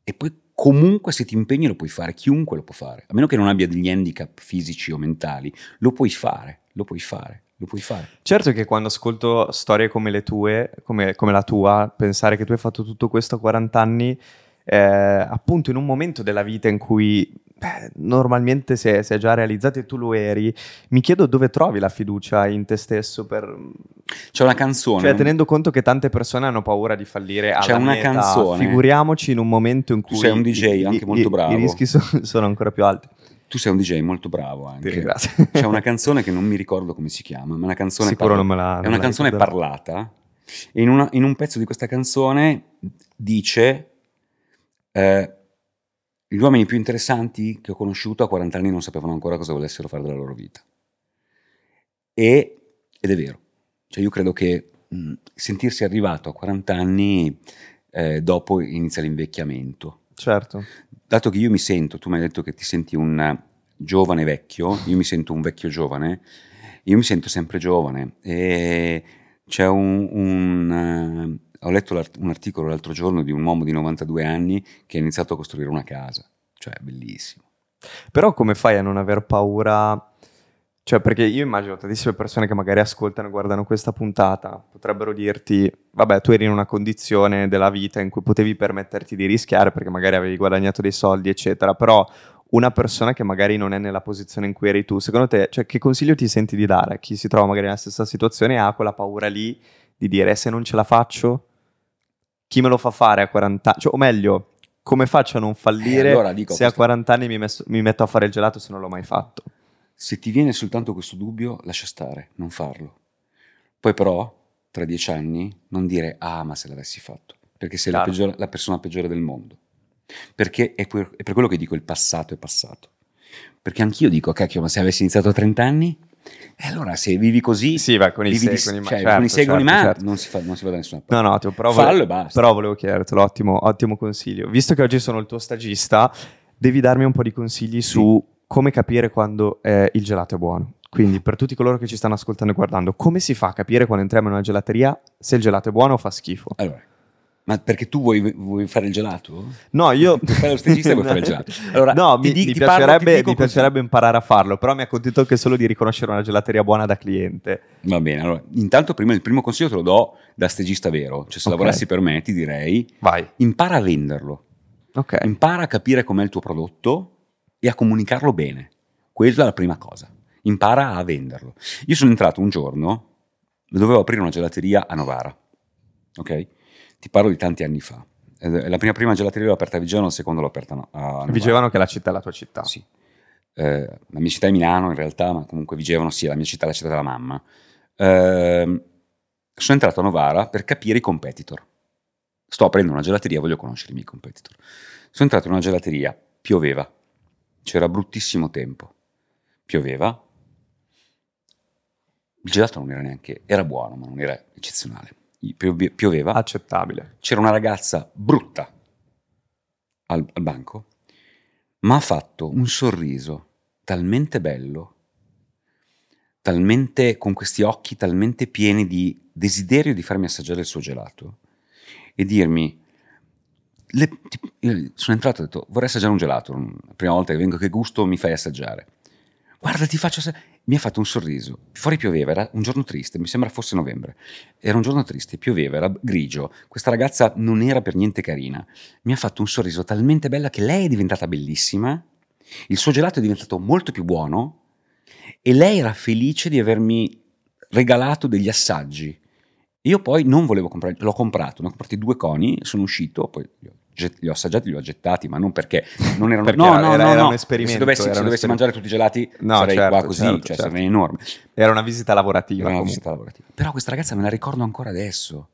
e poi comunque se ti impegni lo puoi fare, chiunque lo può fare, a meno che non abbia degli handicap fisici o mentali, lo puoi fare, lo puoi fare. Lo puoi fare. Certo che quando ascolto storie come le tue, come, come la tua, pensare che tu hai fatto tutto questo a 40 anni, eh, appunto in un momento della vita in cui beh, normalmente si è, si è, già realizzato e tu lo eri. Mi chiedo dove trovi la fiducia in te stesso per... C'è una canzone. Cioè, tenendo conto che tante persone hanno paura di fallire alla C'è una meta, canzone. Figuriamoci in un momento in cui... Tu sei un DJ i, anche i, molto bravo. I rischi sono, sono ancora più alti. Tu sei un DJ molto bravo anche. Ringrazio. C'è una canzone che non mi ricordo come si chiama, ma è una canzone, Sicuro parla- non me la- è non una la canzone ricorderò. parlata. In, una- in un pezzo di questa canzone dice: eh, Gli uomini più interessanti che ho conosciuto a 40 anni non sapevano ancora cosa volessero fare della loro vita. E, ed è vero. Cioè, io credo che mh, sentirsi arrivato a 40 anni eh, dopo inizia l'invecchiamento Certo. Dato che io mi sento, tu mi hai detto che ti senti un eh, giovane vecchio, io mi sento un vecchio giovane, io mi sento sempre giovane e c'è un... un, eh, ho letto un articolo l'altro giorno di un uomo di 92 anni che ha iniziato a costruire una casa, cioè bellissimo. Però come fai a non aver paura? Cioè, perché io immagino tantissime persone che magari ascoltano e guardano questa puntata potrebbero dirti, vabbè, tu eri in una condizione della vita in cui potevi permetterti di rischiare perché magari avevi guadagnato dei soldi, eccetera, però una persona che magari non è nella posizione in cui eri tu, secondo te, cioè, che consiglio ti senti di dare a chi si trova magari nella stessa situazione e ha quella paura lì di dire, "Eh, se non ce la faccio, chi me lo fa fare a 40 anni? Cioè, o meglio, come faccio a non fallire Eh, allora se a questo. 40 anni mi, messo- mi metto a fare il gelato se non l'ho mai fatto? Se ti viene soltanto questo dubbio, lascia stare, non farlo. Poi però, tra dieci anni, non dire, ah, ma se l'avessi fatto, perché sei la, Chiaro. peggiore- la persona peggiore del mondo. Perché è per, è per quello che dico il passato è passato. Perché anch'io dico, cacchio, ma se avessi iniziato a 30 anni, e allora se vivi così, Sì, vai con i vivi di- secoli, ma cioè, certo, con i secoli, certo, ma certo. Non, si fa, non si va da nessuna No, parte. no, tipo, però, Fallo volevo, e basta. però volevo chiedertelo, ottimo, ottimo consiglio. Visto che oggi sono il tuo stagista, devi darmi un po' di consigli su come capire quando eh, il gelato è buono. Quindi, per tutti coloro che ci stanno ascoltando e guardando, come si fa a capire quando entriamo in una gelateria se il gelato è buono o fa schifo? Allora, ma perché tu vuoi, vuoi fare il gelato? No, io... Tu fai lo stagista e vuoi fare il gelato. Allora, no, mi, di- mi parlo- piacerebbe, dico mi piacerebbe imparare a farlo, però mi accontento anche solo di riconoscere una gelateria buona da cliente. Va bene, allora, intanto prima il primo consiglio te lo do da stagista vero, cioè se Ok. lavorassi per me ti direi Vai. impara a venderlo, Ok. impara a capire com'è il tuo prodotto e a comunicarlo bene. Quella è la prima cosa, impara a venderlo. Io sono entrato un giorno, dovevo aprire una gelateria a Novara, ok? Ti parlo di tanti anni fa. Eh, La prima, prima gelateria l'ho aperta a Vigevano, la seconda l'ho aperta a Novara. Dicevano che la città è la tua città. Sì. Eh, la mia città è Milano in realtà, ma comunque Vigevano sì, è la mia città, la città della mamma. Ehm, sono entrato a Novara per capire i competitor. Sto aprendo una gelateria, voglio conoscere i miei competitor. Sono entrato in una gelateria, pioveva, c'era bruttissimo tempo, pioveva. Il gelato non era neanche, era buono, ma non era eccezionale. Piove- Pioveva Accettabile. c'era una ragazza brutta al, al banco, ma ha fatto un sorriso talmente bello, talmente con questi occhi talmente pieni di desiderio di farmi assaggiare il suo gelato e dirmi le- sono entrato e ho detto vorrei assaggiare un gelato la prima volta che vengo che gusto mi fai assaggiare? Guarda ti faccio assaggiare mi ha fatto un sorriso. Fuori pioveva era un giorno triste mi sembra fosse novembre. Era un giorno triste pioveva era grigio questa ragazza non era per niente carina. Mi ha fatto un sorriso talmente bella che lei è diventata bellissima il suo gelato è diventato molto più buono e lei era felice di avermi regalato degli assaggi. Io poi non volevo comprare, l'ho comprato, ne ho comprati due coni, sono uscito, poi get- li ho assaggiati, li ho gettati, ma non perché non erano... Perché no, era- no, era- no, era no. un esperimento, Se dovessi, se dovessi mangiare tutti i gelati No, sarei certo, qua così, certo, cioè certo. sarei enorme. Era una visita lavorativa. Era una comunque. visita lavorativa. Però questa ragazza me la ricordo ancora adesso.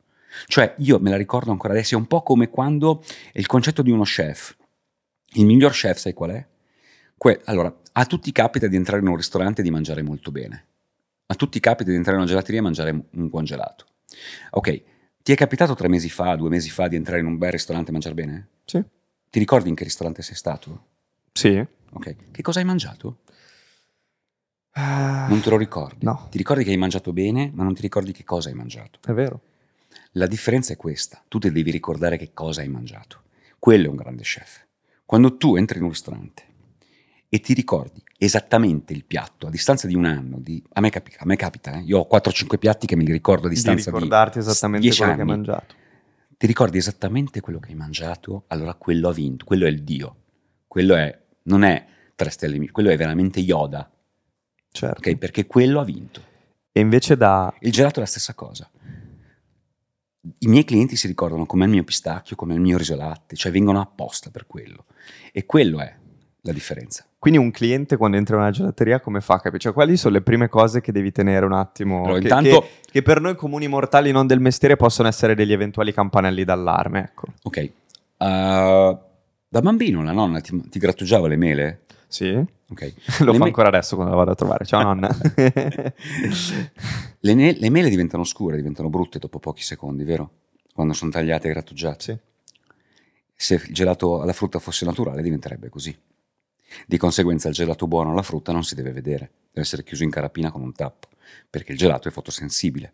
Cioè, io me la ricordo ancora adesso. È un po' come quando il concetto di uno chef. Il miglior chef, sai qual è? Que- allora, a tutti capita di entrare in un ristorante e di mangiare molto bene. A tutti capita di entrare in una gelateria e mangiare un buon gelato. Ok, ti è capitato tre mesi fa, due mesi fa, di entrare in un bel ristorante e mangiare bene? Sì. Ti ricordi in che ristorante sei stato? Sì. Ok, che cosa hai mangiato? Ah, Non te lo ricordi? No. Ti ricordi che hai mangiato bene, ma non ti ricordi che cosa hai mangiato. È vero. La differenza è questa, tu ti devi ricordare che cosa hai mangiato. Quello è un grande chef. Quando tu entri in un ristorante e ti ricordi esattamente il piatto a distanza di un anno, di- a, me capi- a me capita, eh, io ho 4-5 piatti che me li ricordo a Di distanza di, ricordarti esattamente 10 quello che hai anni. mangiato. Ti ricordi esattamente quello che hai mangiato, allora quello ha vinto, quello è il Dio. Quello è, non è tre stelle quello è veramente Yoda, Certo. ok? Perché quello ha vinto. E invece da... Il gelato è la stessa cosa. I miei clienti si ricordano com'è il mio pistacchio, com'è il mio riso latte, cioè vengono apposta per quello. E quello è la differenza. Quindi un cliente quando entra in una gelateria come fa? a capire? Cioè, quali sono le prime cose che devi tenere un attimo? Allora, che, intanto- che- che per noi comuni mortali non del mestiere possono essere degli eventuali campanelli d'allarme, ecco. Ok. Uh, da bambino la nonna ti, ti grattugiava le mele? Sì? Ok. Lo Le fa me- ancora adesso quando la vado a trovare. Ciao nonna. Le, ne- le mele diventano scure, diventano brutte dopo pochi secondi, vero? Quando sono tagliate e grattugiate. sì. Se il gelato alla frutta fosse naturale diventerebbe così. Di conseguenza il gelato buono alla frutta non si deve vedere, deve essere chiuso in carapina con un tappo, perché il gelato è fotosensibile.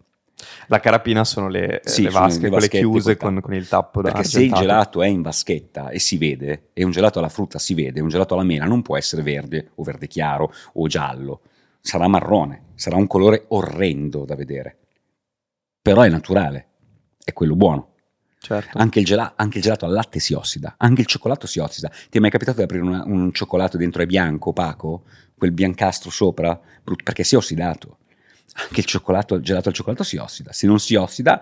La carapina sono le, Sì, le sono vasche, le quelle chiuse con, con il tappo Perché se il argentato. gelato è in vaschetta e si vede, e un gelato alla frutta si vede, un gelato alla mela non può essere verde o verde chiaro o giallo, sarà marrone, sarà un colore orrendo da vedere. Però è naturale, è quello buono. Certo. Anche il, gela- anche il gelato al latte si ossida, anche il cioccolato si ossida. Ti è mai capitato di aprire una- un cioccolato dentro è bianco, opaco, quel biancastro sopra, brutto, perché si è ossidato. Anche il cioccolato, il gelato al cioccolato si ossida. Se non si ossida,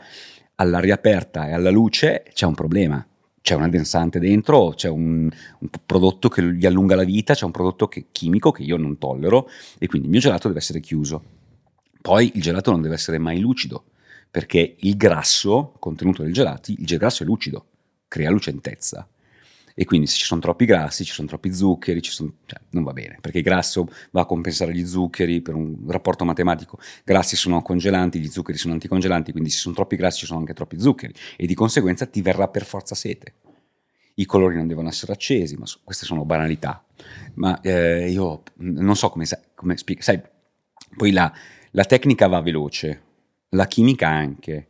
all'aria aperta e alla luce c'è un problema. C'è un addensante dentro, c'è un, un prodotto che gli allunga la vita, c'è un prodotto che- chimico che io non tollero e quindi il mio gelato deve essere chiuso. Poi il gelato non deve essere mai lucido, perché il grasso contenuto del gelati, il grasso è lucido, crea lucentezza. E quindi se ci sono troppi grassi, ci sono troppi zuccheri, sono- cioè, non va bene, perché il grasso va a compensare gli zuccheri per un rapporto matematico. Grassi sono congelanti, gli zuccheri sono anticongelanti, quindi se ci sono troppi grassi ci sono anche troppi zuccheri e di conseguenza ti verrà per forza sete. I colori non devono essere accesi, ma queste sono banalità. Ma eh, io non so come, come spiegare. Sai, poi la, la tecnica va veloce, la chimica anche.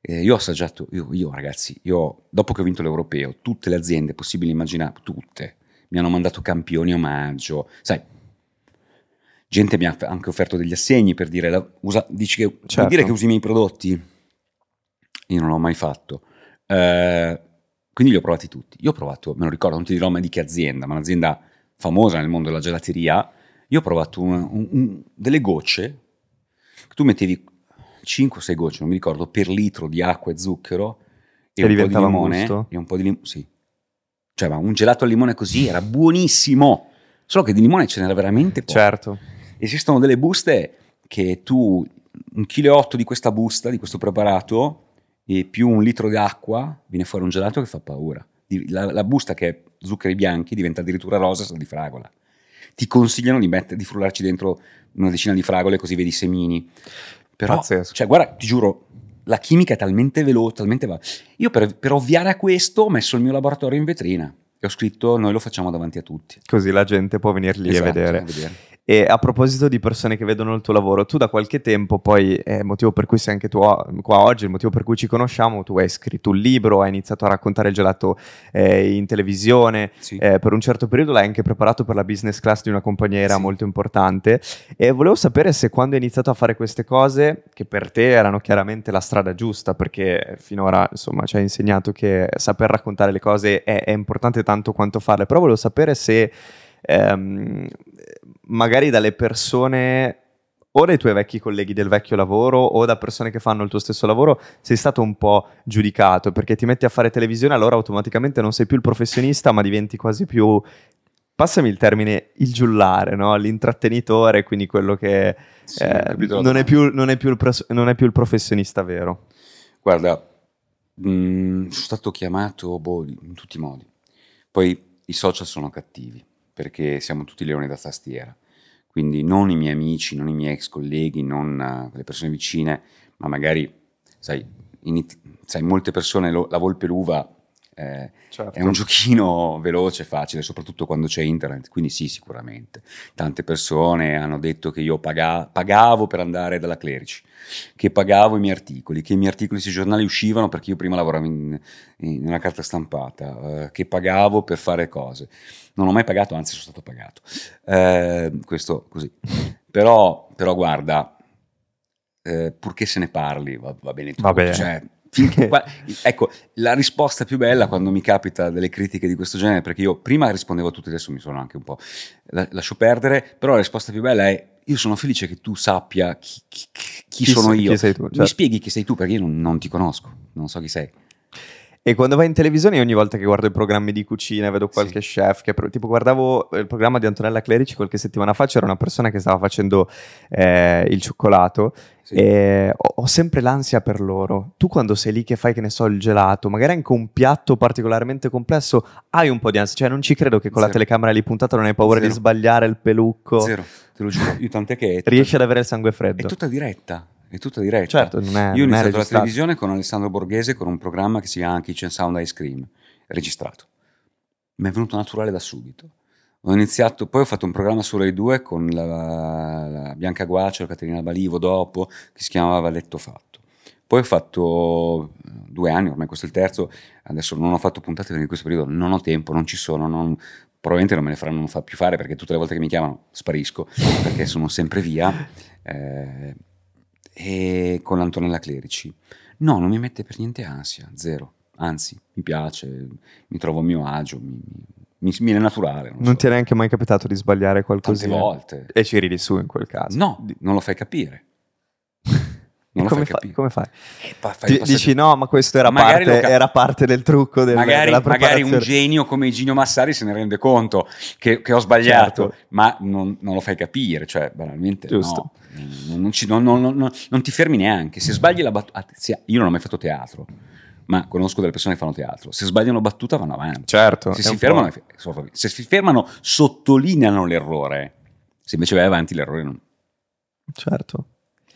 Eh, io ho assaggiato, io, io, ragazzi, io dopo che ho vinto l'europeo, tutte le aziende possibili e immaginabili, tutte, mi hanno mandato campioni omaggio, sai, gente mi ha anche offerto degli assegni per dire, la- usa- dici che, Certo. dire che usi i miei prodotti? Io non l'ho mai fatto. Eh, quindi li ho provati tutti. Io ho provato, me lo ricordo, non ti dirò mai di che azienda, ma un'azienda famosa nel mondo della gelateria. Io ho provato un- un- un- delle gocce, che tu mettevi 5-6 gocce, non mi ricordo, per litro di acqua e zucchero e, E un po' di limone. gusto? E un po' di limone, sì. Cioè, ma un gelato al limone così era buonissimo. Solo che di limone ce n'era veramente poco. Certo. Esistono delle buste che tu, un chilo e otto di questa busta, di questo preparato, e più un litro di acqua, viene fuori un gelato che fa paura. La, la busta che è zuccheri bianchi diventa addirittura rosa, sa di fragola. Ti consigliano di, mettere, di frullarci dentro una decina di fragole così vedi i semini. Però, Pazzesco. cioè, guarda, ti giuro, la chimica è talmente veloce, talmente va. Io per, per ovviare a questo ho messo il mio laboratorio in vetrina e ho scritto noi lo facciamo davanti a tutti. Così la gente può venire lì Esatto, e vedere. a vedere. E a proposito di persone che vedono il tuo lavoro, tu da qualche tempo, poi è il motivo per cui sei anche tu qua oggi, il motivo per cui ci conosciamo, tu hai scritto un libro, hai iniziato a raccontare il gelato eh, in televisione, Sì. eh, per un certo periodo l'hai anche preparato per la business class di una compagnia aerea Sì. molto importante e volevo sapere se quando hai iniziato a fare queste cose, che per te erano chiaramente la strada giusta, perché finora insomma ci hai insegnato che saper raccontare le cose è, è importante tanto quanto farle, però volevo sapere se ehm, magari dalle persone o dai tuoi vecchi colleghi del vecchio lavoro o da persone che fanno il tuo stesso lavoro sei stato un po' giudicato perché ti metti a fare televisione allora automaticamente non sei più il professionista ma diventi quasi più passami il termine il giullare no? l'intrattenitore quindi quello che Sì, eh, non, è più, non è pres- non è più il professionista vero Guarda, mh, sono stato chiamato boh, in tutti i modi. Poi i social sono cattivi perché siamo tutti leoni da tastiera. Quindi non i miei amici, non i miei ex colleghi, non eh, le persone vicine, ma magari, sai, in sai, molte persone lo- la volpe l'uva eh, certo. è un giochino veloce, facile, soprattutto quando c'è internet, quindi sì, sicuramente. Tante persone hanno detto che io paga- pagavo per andare dalla Clerici, che pagavo i miei articoli, che i miei articoli sui giornali uscivano perché io prima lavoravo in, in una carta stampata, eh, che pagavo per fare cose. Non ho mai pagato, anzi sono stato pagato. Eh, questo così. Però, però guarda, eh, purché se ne parli, va, va bene tutto. Va bene. Cioè, Finché, ecco, la risposta più bella quando mi capita delle critiche di questo genere, perché io prima rispondevo a tutti, adesso mi sono anche un po', la- lascio perdere, però la risposta più bella è io sono felice che tu sappia chi, chi- chi- chi sono sei- io. chi sei tu, Mi certo. spieghi chi sei tu perché io non, non ti conosco, non so chi sei. E quando vai in televisione, io ogni volta che guardo i programmi di cucina vedo qualche chef, che tipo guardavo il programma di Antonella Clerici qualche settimana fa, c'era una persona che stava facendo eh, il cioccolato Sì. e ho, ho sempre l'ansia per loro. Tu quando sei lì che fai, che ne so, il gelato, magari anche un piatto particolarmente complesso, hai un po' di ansia, cioè non ci credo che con la Zero. telecamera lì puntata non hai paura di Zero. sbagliare il pelucco, Zero, te lo giuro. Io tant'è che è tutta, riesci ad avere il sangue è freddo. tutta diretta. È tutta diretta. Certo, non è, Io ho iniziato la televisione con Alessandro Borghese con un programma che si chiama Kitchen Sound Ice Cream, registrato. Mi è venuto naturale da subito. Ho iniziato, poi ho fatto un programma su Rai 2 con la, la Bianca Guaccio, Caterina Balivo dopo, che si chiamava Letto Fatto. Poi ho fatto due anni, ormai questo è il terzo, adesso non ho fatto puntate perché in questo periodo non ho tempo, non ci sono, non- probabilmente non me ne faranno fa- più fare perché tutte le volte che mi chiamano sparisco, perché sono sempre via. eh, e con Antonella Clerici. No, non mi mette per niente ansia, zero. Anzi, mi piace, mi trovo a mio agio, mi, mi, mi viene naturale. Non, Non so. ti è neanche mai capitato di sbagliare Tante qualcosina? volte. E ci ridi su in quel caso. No, non lo fai capire. Non come, fai come fai? Eh, pa- fai dici no, ma questo era, parte, cap- era parte del trucco del, magari, della magari un genio come Gino Massari se ne rende conto che, che ho sbagliato, Certo. ma non, non lo fai capire, cioè banalmente Giusto. no, non, ci- non- non- non- non- non ti fermi neanche, se sbagli la battuta, io non ho mai fatto teatro, ma conosco delle persone che fanno teatro, se sbagliano battuta vanno avanti, Certo. se si, fermano, se si fermano sottolineano l'errore, se invece vai avanti l'errore non... Certo.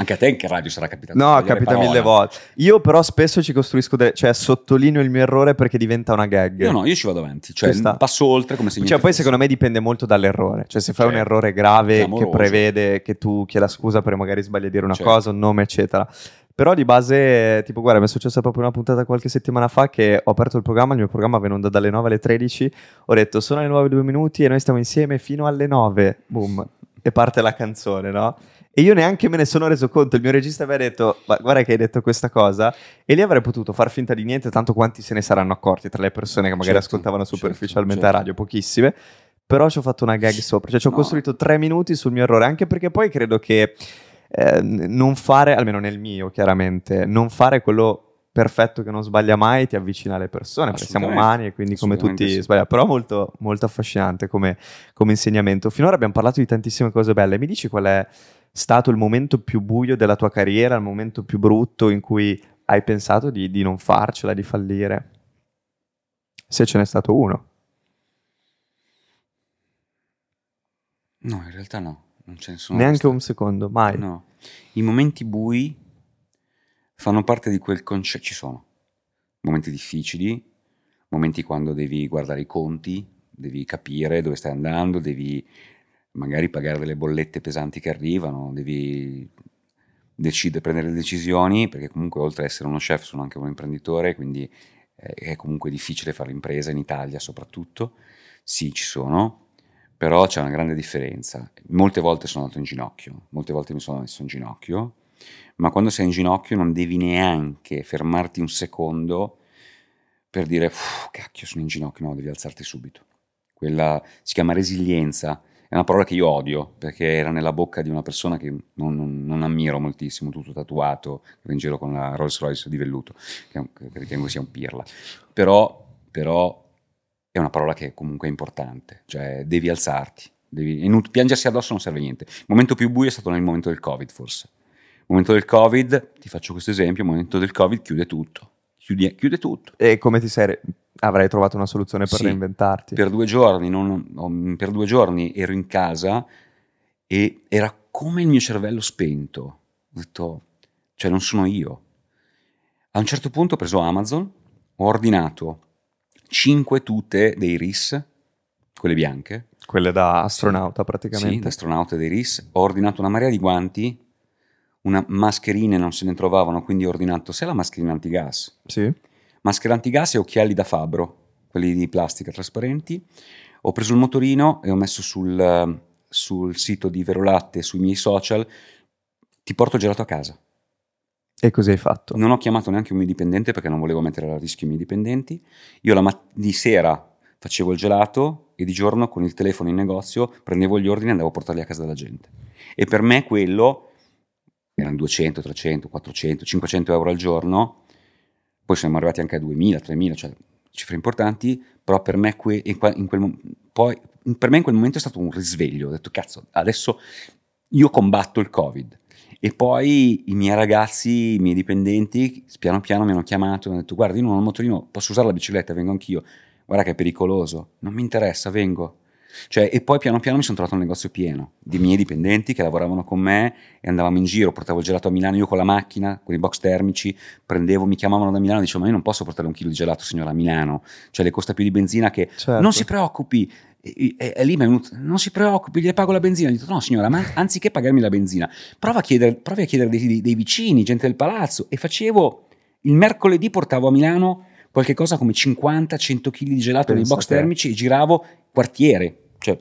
Anche a te in che radio sarà capitato? No, capita parola? mille volte. Io però spesso ci costruisco delle... Cioè, sottolineo il mio errore perché diventa una gag. Io no, io ci vado avanti, cioè passo oltre come se Cioè, poi fosse. secondo me dipende molto dall'errore. Cioè, se fai un Certo. errore grave che prevede che tu chieda scusa per magari sbagli a dire una Certo. cosa, un nome, eccetera. Però di base, tipo, guarda, mi è successa proprio una puntata qualche settimana fa che ho aperto il programma, il mio programma in onda dalle 9 alle 13, ho detto sono le 9 due minuti e noi stiamo insieme fino alle 9, boom, e parte la canzone, no? E io neanche me ne sono reso conto, il mio regista aveva detto, "Ma guarda che hai detto questa cosa, e lì avrei potuto far finta di niente, tanto quanti se ne saranno accorti tra le persone che magari Certo, ascoltavano certo, superficialmente certo. a radio, pochissime, però ci ho fatto una gag sopra, cioè ci ho No. costruito tre minuti sul mio errore, anche perché poi credo che eh, non fare, almeno nel mio chiaramente, non fare quello perfetto che non sbaglia mai ti avvicina alle persone, perché siamo umani e quindi come tutti sì. sbagliamo, però molto, molto affascinante come, come insegnamento. Finora abbiamo parlato di tantissime cose belle, mi dici qual è stato il momento più buio della tua carriera, il momento più brutto in cui hai pensato di, di non farcela, di fallire? Se ce n'è stato uno. No, in realtà no, non ce ne sono. Neanche stati. un secondo, mai. No, i momenti bui fanno parte di quel concetto. Ci sono momenti difficili, momenti quando devi guardare i conti, devi capire dove stai andando, devi magari pagare delle bollette pesanti che arrivano, devi decidere, prendere decisioni, perché comunque oltre ad essere uno chef sono anche un imprenditore, quindi eh, è comunque difficile fare impresa in Italia soprattutto. Sì, ci sono, però c'è una grande differenza. Molte volte sono andato in ginocchio, molte volte mi sono messo in ginocchio, ma quando sei in ginocchio non devi neanche fermarti un secondo per dire, "Uff, cacchio, sono in ginocchio, no, devi alzarti subito. Quella si chiama resilienza, è una parola che io odio, perché era nella bocca di una persona che non, non- non ammiro moltissimo, tutto tatuato, che va in giro con la Rolls Royce di velluto, che, un- che ritengo sia un pirla. Però, però è una parola che comunque è importante, cioè devi alzarti, devi, inut- piangersi addosso non serve a niente. Il momento più buio è stato nel momento del Covid forse. Il momento del Covid, ti faccio questo esempio, il momento del Covid chiude tutto, chiude, chiude tutto. E come ti sei... re- Avrai trovato una soluzione per Sì, reinventarti? Per due giorni, non- per due giorni ero in casa e era come il mio cervello spento. Ho detto, cioè non sono io. A un certo punto ho preso Amazon, ho ordinato 5 tute dei RIS, quelle bianche, Quelle da astronauta sì, praticamente. da astronauta dei RIS, ho ordinato una marea di guanti, una mascherine non se ne trovavano, quindi ho ordinato sia la mascherina antigas, Sì. Maschera antigas e occhiali da fabbro, quelli di plastica trasparenti. Ho preso il motorino e ho messo sul, sul sito di Verolatte, sui miei social, ti porto gelato a casa. E così hai fatto? Non ho chiamato neanche un mio dipendente perché non volevo mettere a rischio i miei dipendenti. Io la mat- di sera facevo il gelato e di giorno con il telefono in negozio prendevo gli ordini e andavo a portarli a casa della gente. E per me quello erano 200, 300, 400, 500 euro al giorno. Poi siamo arrivati anche a 2000, 3000, cioè cifre importanti, però per me, que- in, in quel, poi, per me in quel momento è stato un risveglio. Ho detto, cazzo, adesso io combatto il Covid. E poi i miei ragazzi, i miei dipendenti, piano piano mi hanno chiamato e hanno detto, guarda, io non ho il motorino, posso usare la bicicletta, vengo anch'io. Guarda che è pericoloso. Non mi interessa, vengo. Cioè, e poi piano piano mi sono trovato un negozio pieno di miei dipendenti che lavoravano con me e andavamo in giro, portavo il gelato a Milano io con la macchina, con i box termici, prendevo, mi chiamavano da Milano e dicevo ma io non posso portare un chilo di gelato signora a Milano, cioè le costa più di benzina che Certo. non si preoccupi, e, e- e lì mi è venuto, non si preoccupi, gli pago la benzina. Gli ho detto, no signora, ma anziché pagarmi la benzina, prova a chiedere, provi a chiedere dei, dei- dei vicini, gente del palazzo. E facevo, il mercoledì portavo a Milano qualche cosa come 50-100 kg di gelato nei Pensa box te. termici e giravo quartiere, cioè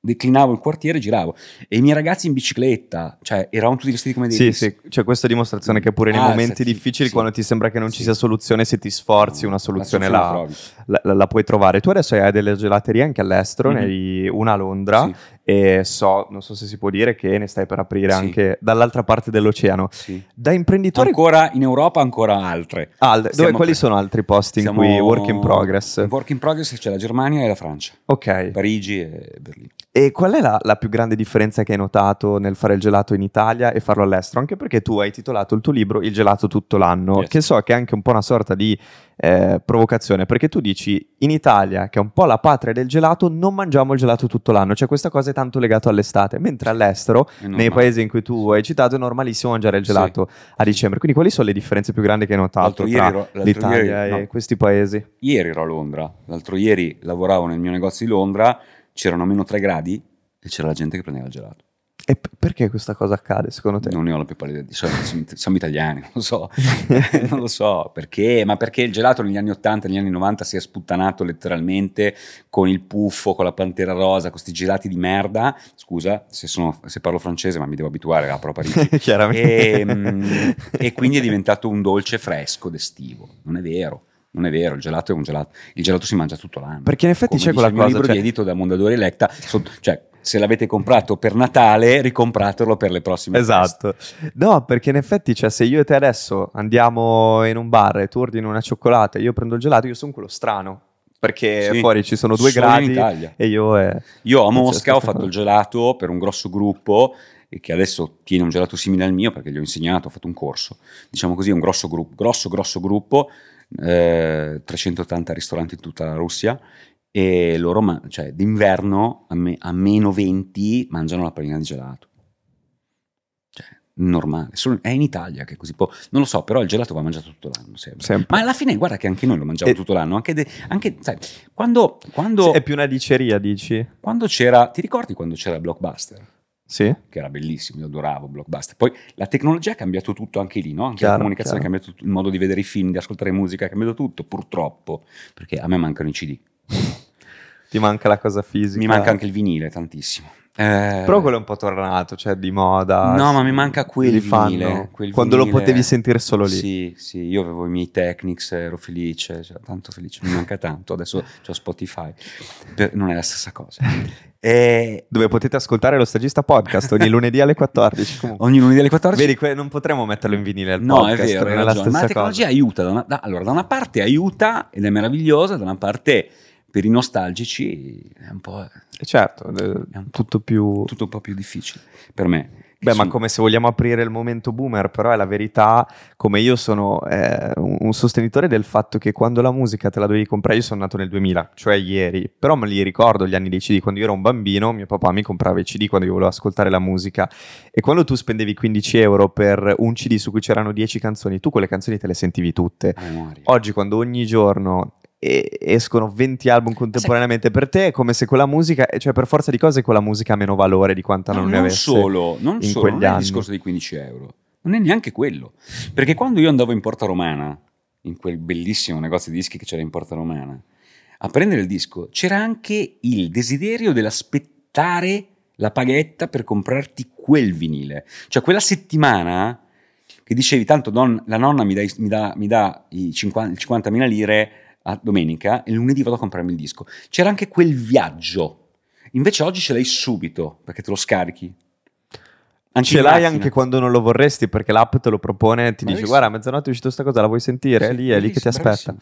declinavo il quartiere e giravo. E i miei ragazzi in bicicletta, cioè eravamo tutti vestiti come dei Sì, sì, c'è questa dimostrazione che pure nei Alzati, momenti difficili, sì. quando ti sembra che non ci Sì. sia soluzione, se ti sforzi, una soluzione la la, la- la- puoi trovare. Tu adesso hai delle gelaterie anche all'estero, ne Mhm. hai una a Londra Sì, e so, non so se si può dire, che ne stai per aprire Sì. anche dall'altra parte dell'oceano. sì. Da imprenditore... Ancora in Europa, ancora altre. Ah, dove- quali sono altri posti in cui work in progress? in Work in progress c'è la Germania e la Francia, Ok. Parigi e Berlino. E qual è la, la più grande differenza che hai notato nel fare il gelato in Italia e farlo all'estero? Anche perché tu hai titolato il tuo libro Il gelato tutto l'anno, Yes. che so che è anche un po' una sorta di eh, provocazione, perché tu dici in Italia, che è un po' la patria del gelato, non mangiamo il gelato tutto l'anno, cioè questa cosa è tanto legata all'estate, mentre all'estero, nei paesi in cui tu hai citato, è normalissimo mangiare il Sì. gelato a dicembre. Quindi quali sono le differenze più grandi che hai notato L'altro tra ero- l'Italia ieri- e no. questi paesi? Ieri ero a Londra, l'altro ieri lavoravo nel mio negozio di Londra, c'erano meno 3 gradi e c'era la gente che prendeva il gelato. E p- perché questa cosa accade secondo te? Non ne ho la più pallida idea, siamo, siamo italiani, non lo so, non lo so perché, ma perché il gelato negli anni 80, negli anni 90 si è sputtanato letteralmente con il puffo, con la pantera rosa, con questi gelati di merda. Scusa se, sono- se parlo francese, ma mi devo abituare a Parigi. Chiaramente. e, mm, e quindi è diventato un dolce fresco d'estivo. Non è vero, non è vero, il gelato è un gelato, il gelato si mangia tutto l'anno. Perché in effetti Come c'è quella il cosa, libro cioè- di edito da Mondadori Electa, so- cioè se l'avete comprato per Natale, ricompratelo per le prossime feste. Esatto. No, perché in effetti, cioè, se io e te adesso andiamo in un bar e tu ordini una cioccolata e io prendo il gelato, io sono quello strano. Perché Sì. fuori ci sono due gradi e io eh, Io a Mosca ho fatto il gelato per un grosso gruppo che adesso tiene un gelato simile al mio perché gli ho insegnato, ho fatto un corso, diciamo così, un grosso gruppo, grosso grosso gruppo, eh, 380 ristoranti in tutta la Russia e loro, ma- cioè d'inverno a, me- a meno 20 mangiano la pallina di gelato. Cioè, normale, Solo- è in Italia che è così può, non lo so, però il gelato va mangiato tutto l'anno sempre. sempre. Ma alla fine guarda che anche noi lo mangiamo E- tutto l'anno, anche, de- anche, sai, quando, quando, è più una diceria, dici? quando c'era, ti ricordi quando c'era Blockbuster? Sì. Che era bellissimo, io adoravo Blockbuster. Poi la tecnologia ha cambiato tutto anche lì, no? Anche Chiaro, la comunicazione chiaro. ha cambiato tutto, il modo di vedere i film, di ascoltare musica ha cambiato tutto, purtroppo, perché a me mancano i CD. Ti manca la cosa fisica. Mi manca anche il vinile tantissimo. Eh, Però quello è un po' tornato, cioè di moda. No, ma mi manca quel vinile, quel quando lo vinile. potevi sentire solo lì. Sì, sì, io avevo i miei Technics, ero felice, cioè, tanto felice, mi manca tanto, adesso ho Spotify, Per- non è la stessa cosa. E Dove potete ascoltare lo stagista podcast ogni lunedì alle 14. Comunque. ogni lunedì alle 14 Vedi, que- non potremmo metterlo in vinile al No, podcast, è vero, è la ragione. Ma la tecnologia cosa. aiuta. Da una, da- allora, da una parte aiuta ed è meravigliosa, da una parte per i nostalgici è un po' Eh, Certo, eh, È un tutto più... tutto un po' più difficile per me. Beh, ma come se vogliamo aprire il momento boomer, però è la verità, come io sono eh, un, sostenitore del fatto che quando la musica te la dovevi comprare, io sono nato nel 2000, cioè ieri, però me li ricordo gli anni dei CD, quando io ero un bambino, mio papà mi comprava i CD quando io volevo ascoltare la musica e quando tu spendevi 15 euro per un CD su cui c'erano 10 canzoni, tu quelle canzoni te le sentivi tutte. memoria. Oggi quando ogni giorno escono 20 album contemporaneamente per te è come se quella musica, cioè per forza di cose quella musica ha meno valore di quanta No, non ne non avesse. solo, non solo, non è il discorso dei 15 euro, non è neanche quello. Perché quando io andavo in Porta Romana, in quel bellissimo negozio di dischi che c'era in Porta Romana, a prendere il disco, c'era anche il desiderio dell'aspettare la paghetta per comprarti quel vinile. Cioè quella settimana, che dicevi tanto don, la nonna mi dà, mi dà- mi dà i 50 il 50.000 lire a domenica e lunedì vado a comprarmi il disco. C'era anche quel viaggio. Invece oggi ce l'hai subito perché te lo scarichi. Anche Ce l'hai anche quando non lo vorresti perché l'app te lo propone e ti dice guarda a mezzanotte è uscito sta cosa, la vuoi sentire? È Sì, lì, è lì che ti aspetta. bravissimo.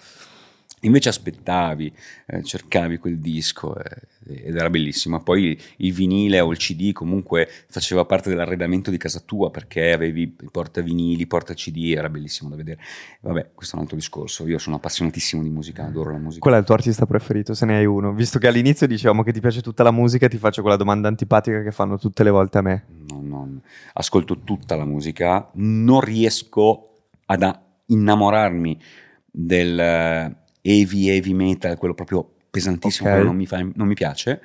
Invece aspettavi, eh, cercavi quel disco eh, ed era bellissimo. Poi il vinile o il CD comunque faceva parte dell'arredamento di casa tua perché avevi porta vinili, porta CD, era bellissimo da vedere. Vabbè, questo è un altro discorso. Io sono appassionatissimo di musica, adoro la musica. Qual è il tuo artista preferito, se ne hai uno? Visto che all'inizio dicevamo che ti piace tutta la musica, ti faccio quella domanda antipatica che fanno tutte le volte a me. No, no, ascolto tutta la musica, non riesco ad innamorarmi del heavy heavy metal, quello proprio pesantissimo, Ok. quello non mi, fa- non mi piace.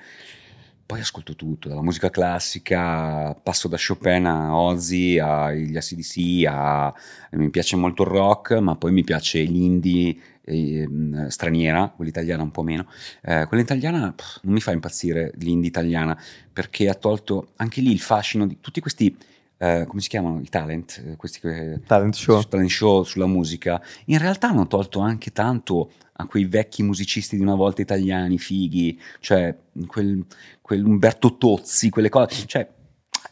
Poi ascolto tutto, dalla musica classica, passo da Chopin a Ozzy, agli ACDC, a... mi piace molto il rock, ma poi mi piace l'indie ehm, straniera, quella italiana un po' meno. Eh, quella italiana pff, non mi fa impazzire, l'indie italiana, perché ha tolto anche lì il fascino di tutti questi, eh, come si chiamano, i talent, eh, questi Talent show. talent show sulla musica, in realtà hanno tolto anche tanto a quei vecchi musicisti di una volta italiani, fighi, cioè quel, quel Umberto Tozzi, quelle cose, cioè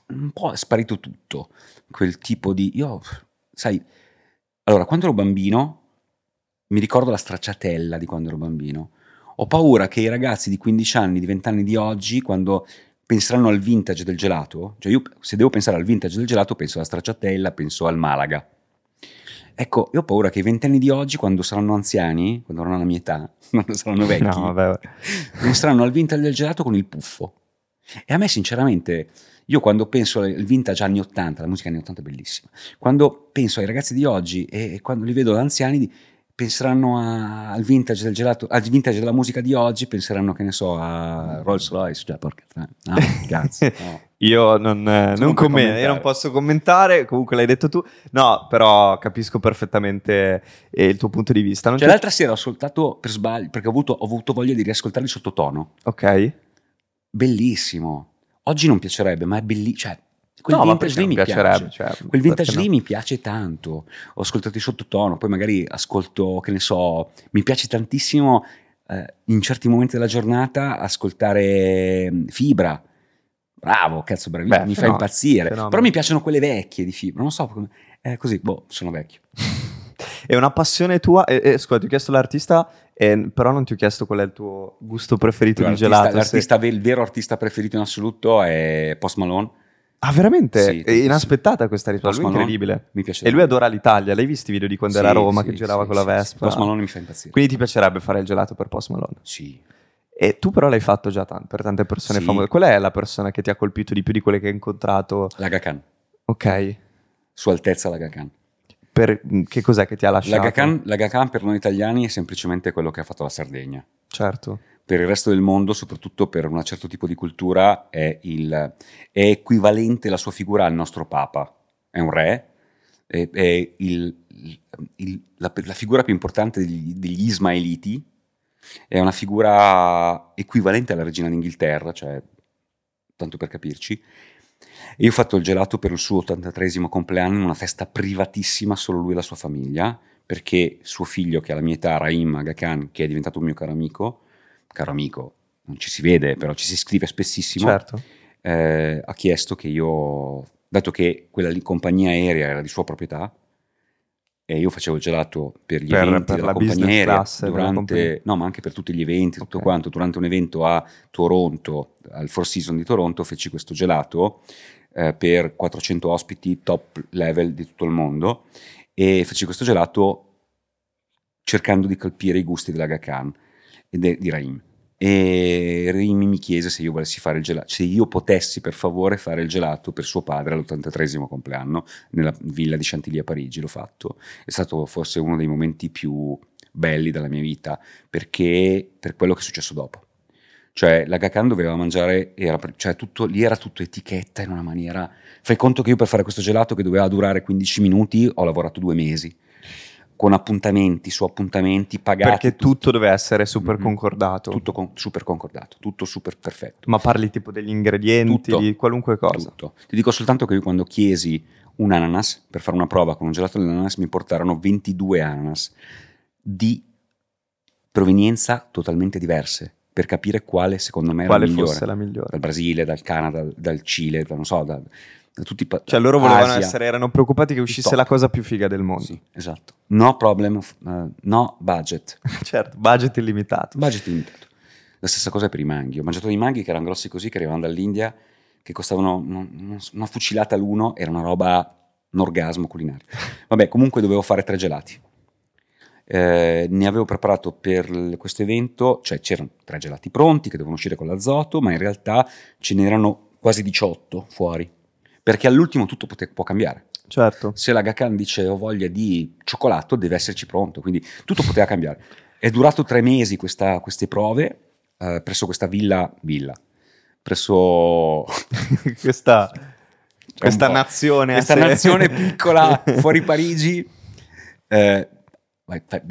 un po' è sparito tutto, quel tipo di... Io, sai, allora, quando ero bambino, mi ricordo la stracciatella di quando ero bambino, ho paura che i ragazzi di 15 anni, di 20 anni di oggi, quando penseranno al vintage del gelato, cioè io se devo pensare al vintage del gelato penso alla stracciatella, penso al Malaga. Ecco, io ho paura che i ventenni di oggi, quando saranno anziani, quando avranno la mia età, quando saranno vecchi, No, vabbè. penseranno al vintage del gelato con il puffo. E a me, sinceramente, io quando penso al vintage anni 80, la musica anni 80 è bellissima, quando penso ai ragazzi di oggi e, e quando li vedo da anziani, penseranno a- al vintage del gelato, al vintage della musica di oggi, penseranno, che ne so, a Rolls Royce, cioè, porca no, cazzo, no. Io non, eh, non commento, io non posso commentare, comunque l'hai detto tu. No, però capisco perfettamente eh, il tuo punto di vista. Cioè, l'altra sera ho ascoltato per sbaglio, perché ho avuto, ho avuto voglia di riascoltare il sottotono. Ok. Bellissimo. Oggi non piacerebbe, ma è bellissimo. Cioè, quel No, vintage lì mi piacerebbe, piace. cioè, Quel vintage lì no? mi piace tanto. Ho ascoltato il sottotono, poi magari ascolto, che ne so, mi piace tantissimo eh, in certi momenti della giornata ascoltare mm, Fibra. Bravo, cazzo, bravissimo, mi fa fenomeno, impazzire. fenomeno. Però mi piacciono quelle vecchie di Fibra, non so come... È così, boh, sono vecchio. È una passione tua? E, e, scusa, ti ho chiesto l'artista, e- però non ti ho chiesto qual è il tuo gusto preferito di L'artista, gelato. se- l'artista ve- il vero artista preferito in assoluto è Post Malone. Ah, veramente? Sì, è inaspettata questa risposta, Post è Malone incredibile. Mi piace E lui adora l'Italia. L'hai visto i video di quando era a Sì, Roma sì, che girava sì, con la sì, Vespa? sì. Post Malone mi fa impazzire. Quindi ti piacerebbe fare il gelato per Post Malone? Sì. E tu però l'hai fatto già tan- per tante persone Sì. famose. Qual è la persona che ti ha colpito di più di quelle che hai incontrato? Laga Khan. Ok. Sua Altezza Laga Khan. Per, che cos'è che ti ha lasciato? Laga Khan, Laga Khan per noi italiani è semplicemente quello che ha fatto la Sardegna. Certo. Per il resto del mondo, soprattutto per un certo tipo di cultura, è, il, è equivalente la sua figura al nostro Papa. È un re, è, è il- il- la, la figura più importante degli, degli Ismaeliti, è una figura equivalente alla regina d'Inghilterra, cioè, tanto per capirci. E io ho fatto il gelato per il suo 83esimo compleanno in una festa privatissima, solo lui e la sua famiglia, perché suo figlio, che ha la mia età, Raim Aga che è diventato un mio caro amico, caro amico, non ci si vede, però ci si scrive spessissimo, Certo. eh, ha chiesto che io, dato che quella compagnia aerea era di sua proprietà, e io facevo il gelato per gli Per- eventi per della la compagnia aerea, class durante, no, ma anche per tutti gli eventi, tutto Ok. quanto, durante un evento a Toronto, al Four Seasons di Toronto, feci questo gelato eh, per 400 ospiti top level di tutto il mondo e feci questo gelato cercando di colpire i gusti della e de- di Raim. E Raim mi chiese se io volessi fare il gelato, se io potessi per favore fare il gelato per suo padre all'83esimo compleanno nella villa di Chantilly a Parigi. L'ho fatto. È stato forse uno dei momenti più belli della mia vita perché per quello che è successo dopo. Cioè, la Gakan doveva mangiare, era, cioè tutto, lì era tutto etichetta in una maniera. Fai conto che io per fare questo gelato che doveva durare 15 minuti ho lavorato due mesi. Con appuntamenti su appuntamenti pagati. Perché tutto deve essere super Mhm. concordato. Tutto con- super concordato, tutto super perfetto. Ma parli tipo degli ingredienti, Tutto. di qualunque cosa. Tutto. Ti dico soltanto che io quando chiesi un ananas per fare una prova con un gelato dell'ananas mi portarono 22 ananas di provenienza totalmente diverse per capire quale secondo me era Quale la migliore. fosse la migliore. Dal Brasile, dal Canada, dal Cile, da, non so, da, da tutti i Cioè loro volevano Asia. essere, erano preoccupati che uscisse la cosa più figa del mondo. Sì, esatto. No problem, eh, no budget. certo, budget illimitato. Budget limitato. La stessa cosa per i manghi. Ho mangiato dei manghi che erano grossi così, che arrivavano dall'India, che costavano una, una fucilata l'uno, era una roba, un orgasmo culinario. Vabbè, comunque dovevo fare tre gelati. Eh, ne avevo preparato per questo evento, cioè c'erano tre gelati pronti che dovevano uscire con l'azoto, ma in realtà ce n'erano quasi 18 fuori. Perché all'ultimo tutto pote- può cambiare. Certo. Se la Gakan dice ho voglia di cioccolato, deve esserci pronto, quindi tutto poteva cambiare. È durato tre mesi questa- queste prove eh, presso questa villa, villa, presso questa questa nazione questa sé. nazione piccola fuori Parigi. Eh,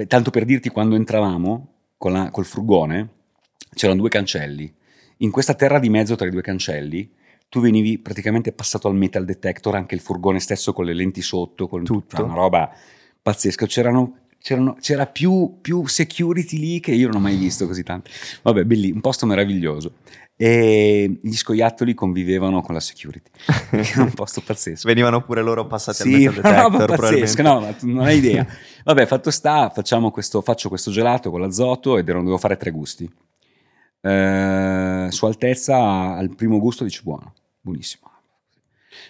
tanto per dirti, quando entravamo con la- col furgone, c'erano due cancelli. In questa terra di mezzo tra i due cancelli, tu venivi praticamente passato al metal detector, anche il furgone stesso con le lenti sotto, con Tutto. cioè, una roba pazzesca. C'erano, c'erano- c'era più, più security lì che io non ho mai visto così tanto. Vabbè, belli, un posto meraviglioso. E gli scoiattoli convivevano con la security. Era un posto pazzesco. Venivano pure loro passati Sì, al metal una detector. roba pazzesca, no, non hai idea. Vabbè, fatto sta, facciamo questo, faccio questo gelato con l'azoto ed ero, dovevo fare tre gusti. Eh, su altezza, al primo gusto dice buono, buonissimo.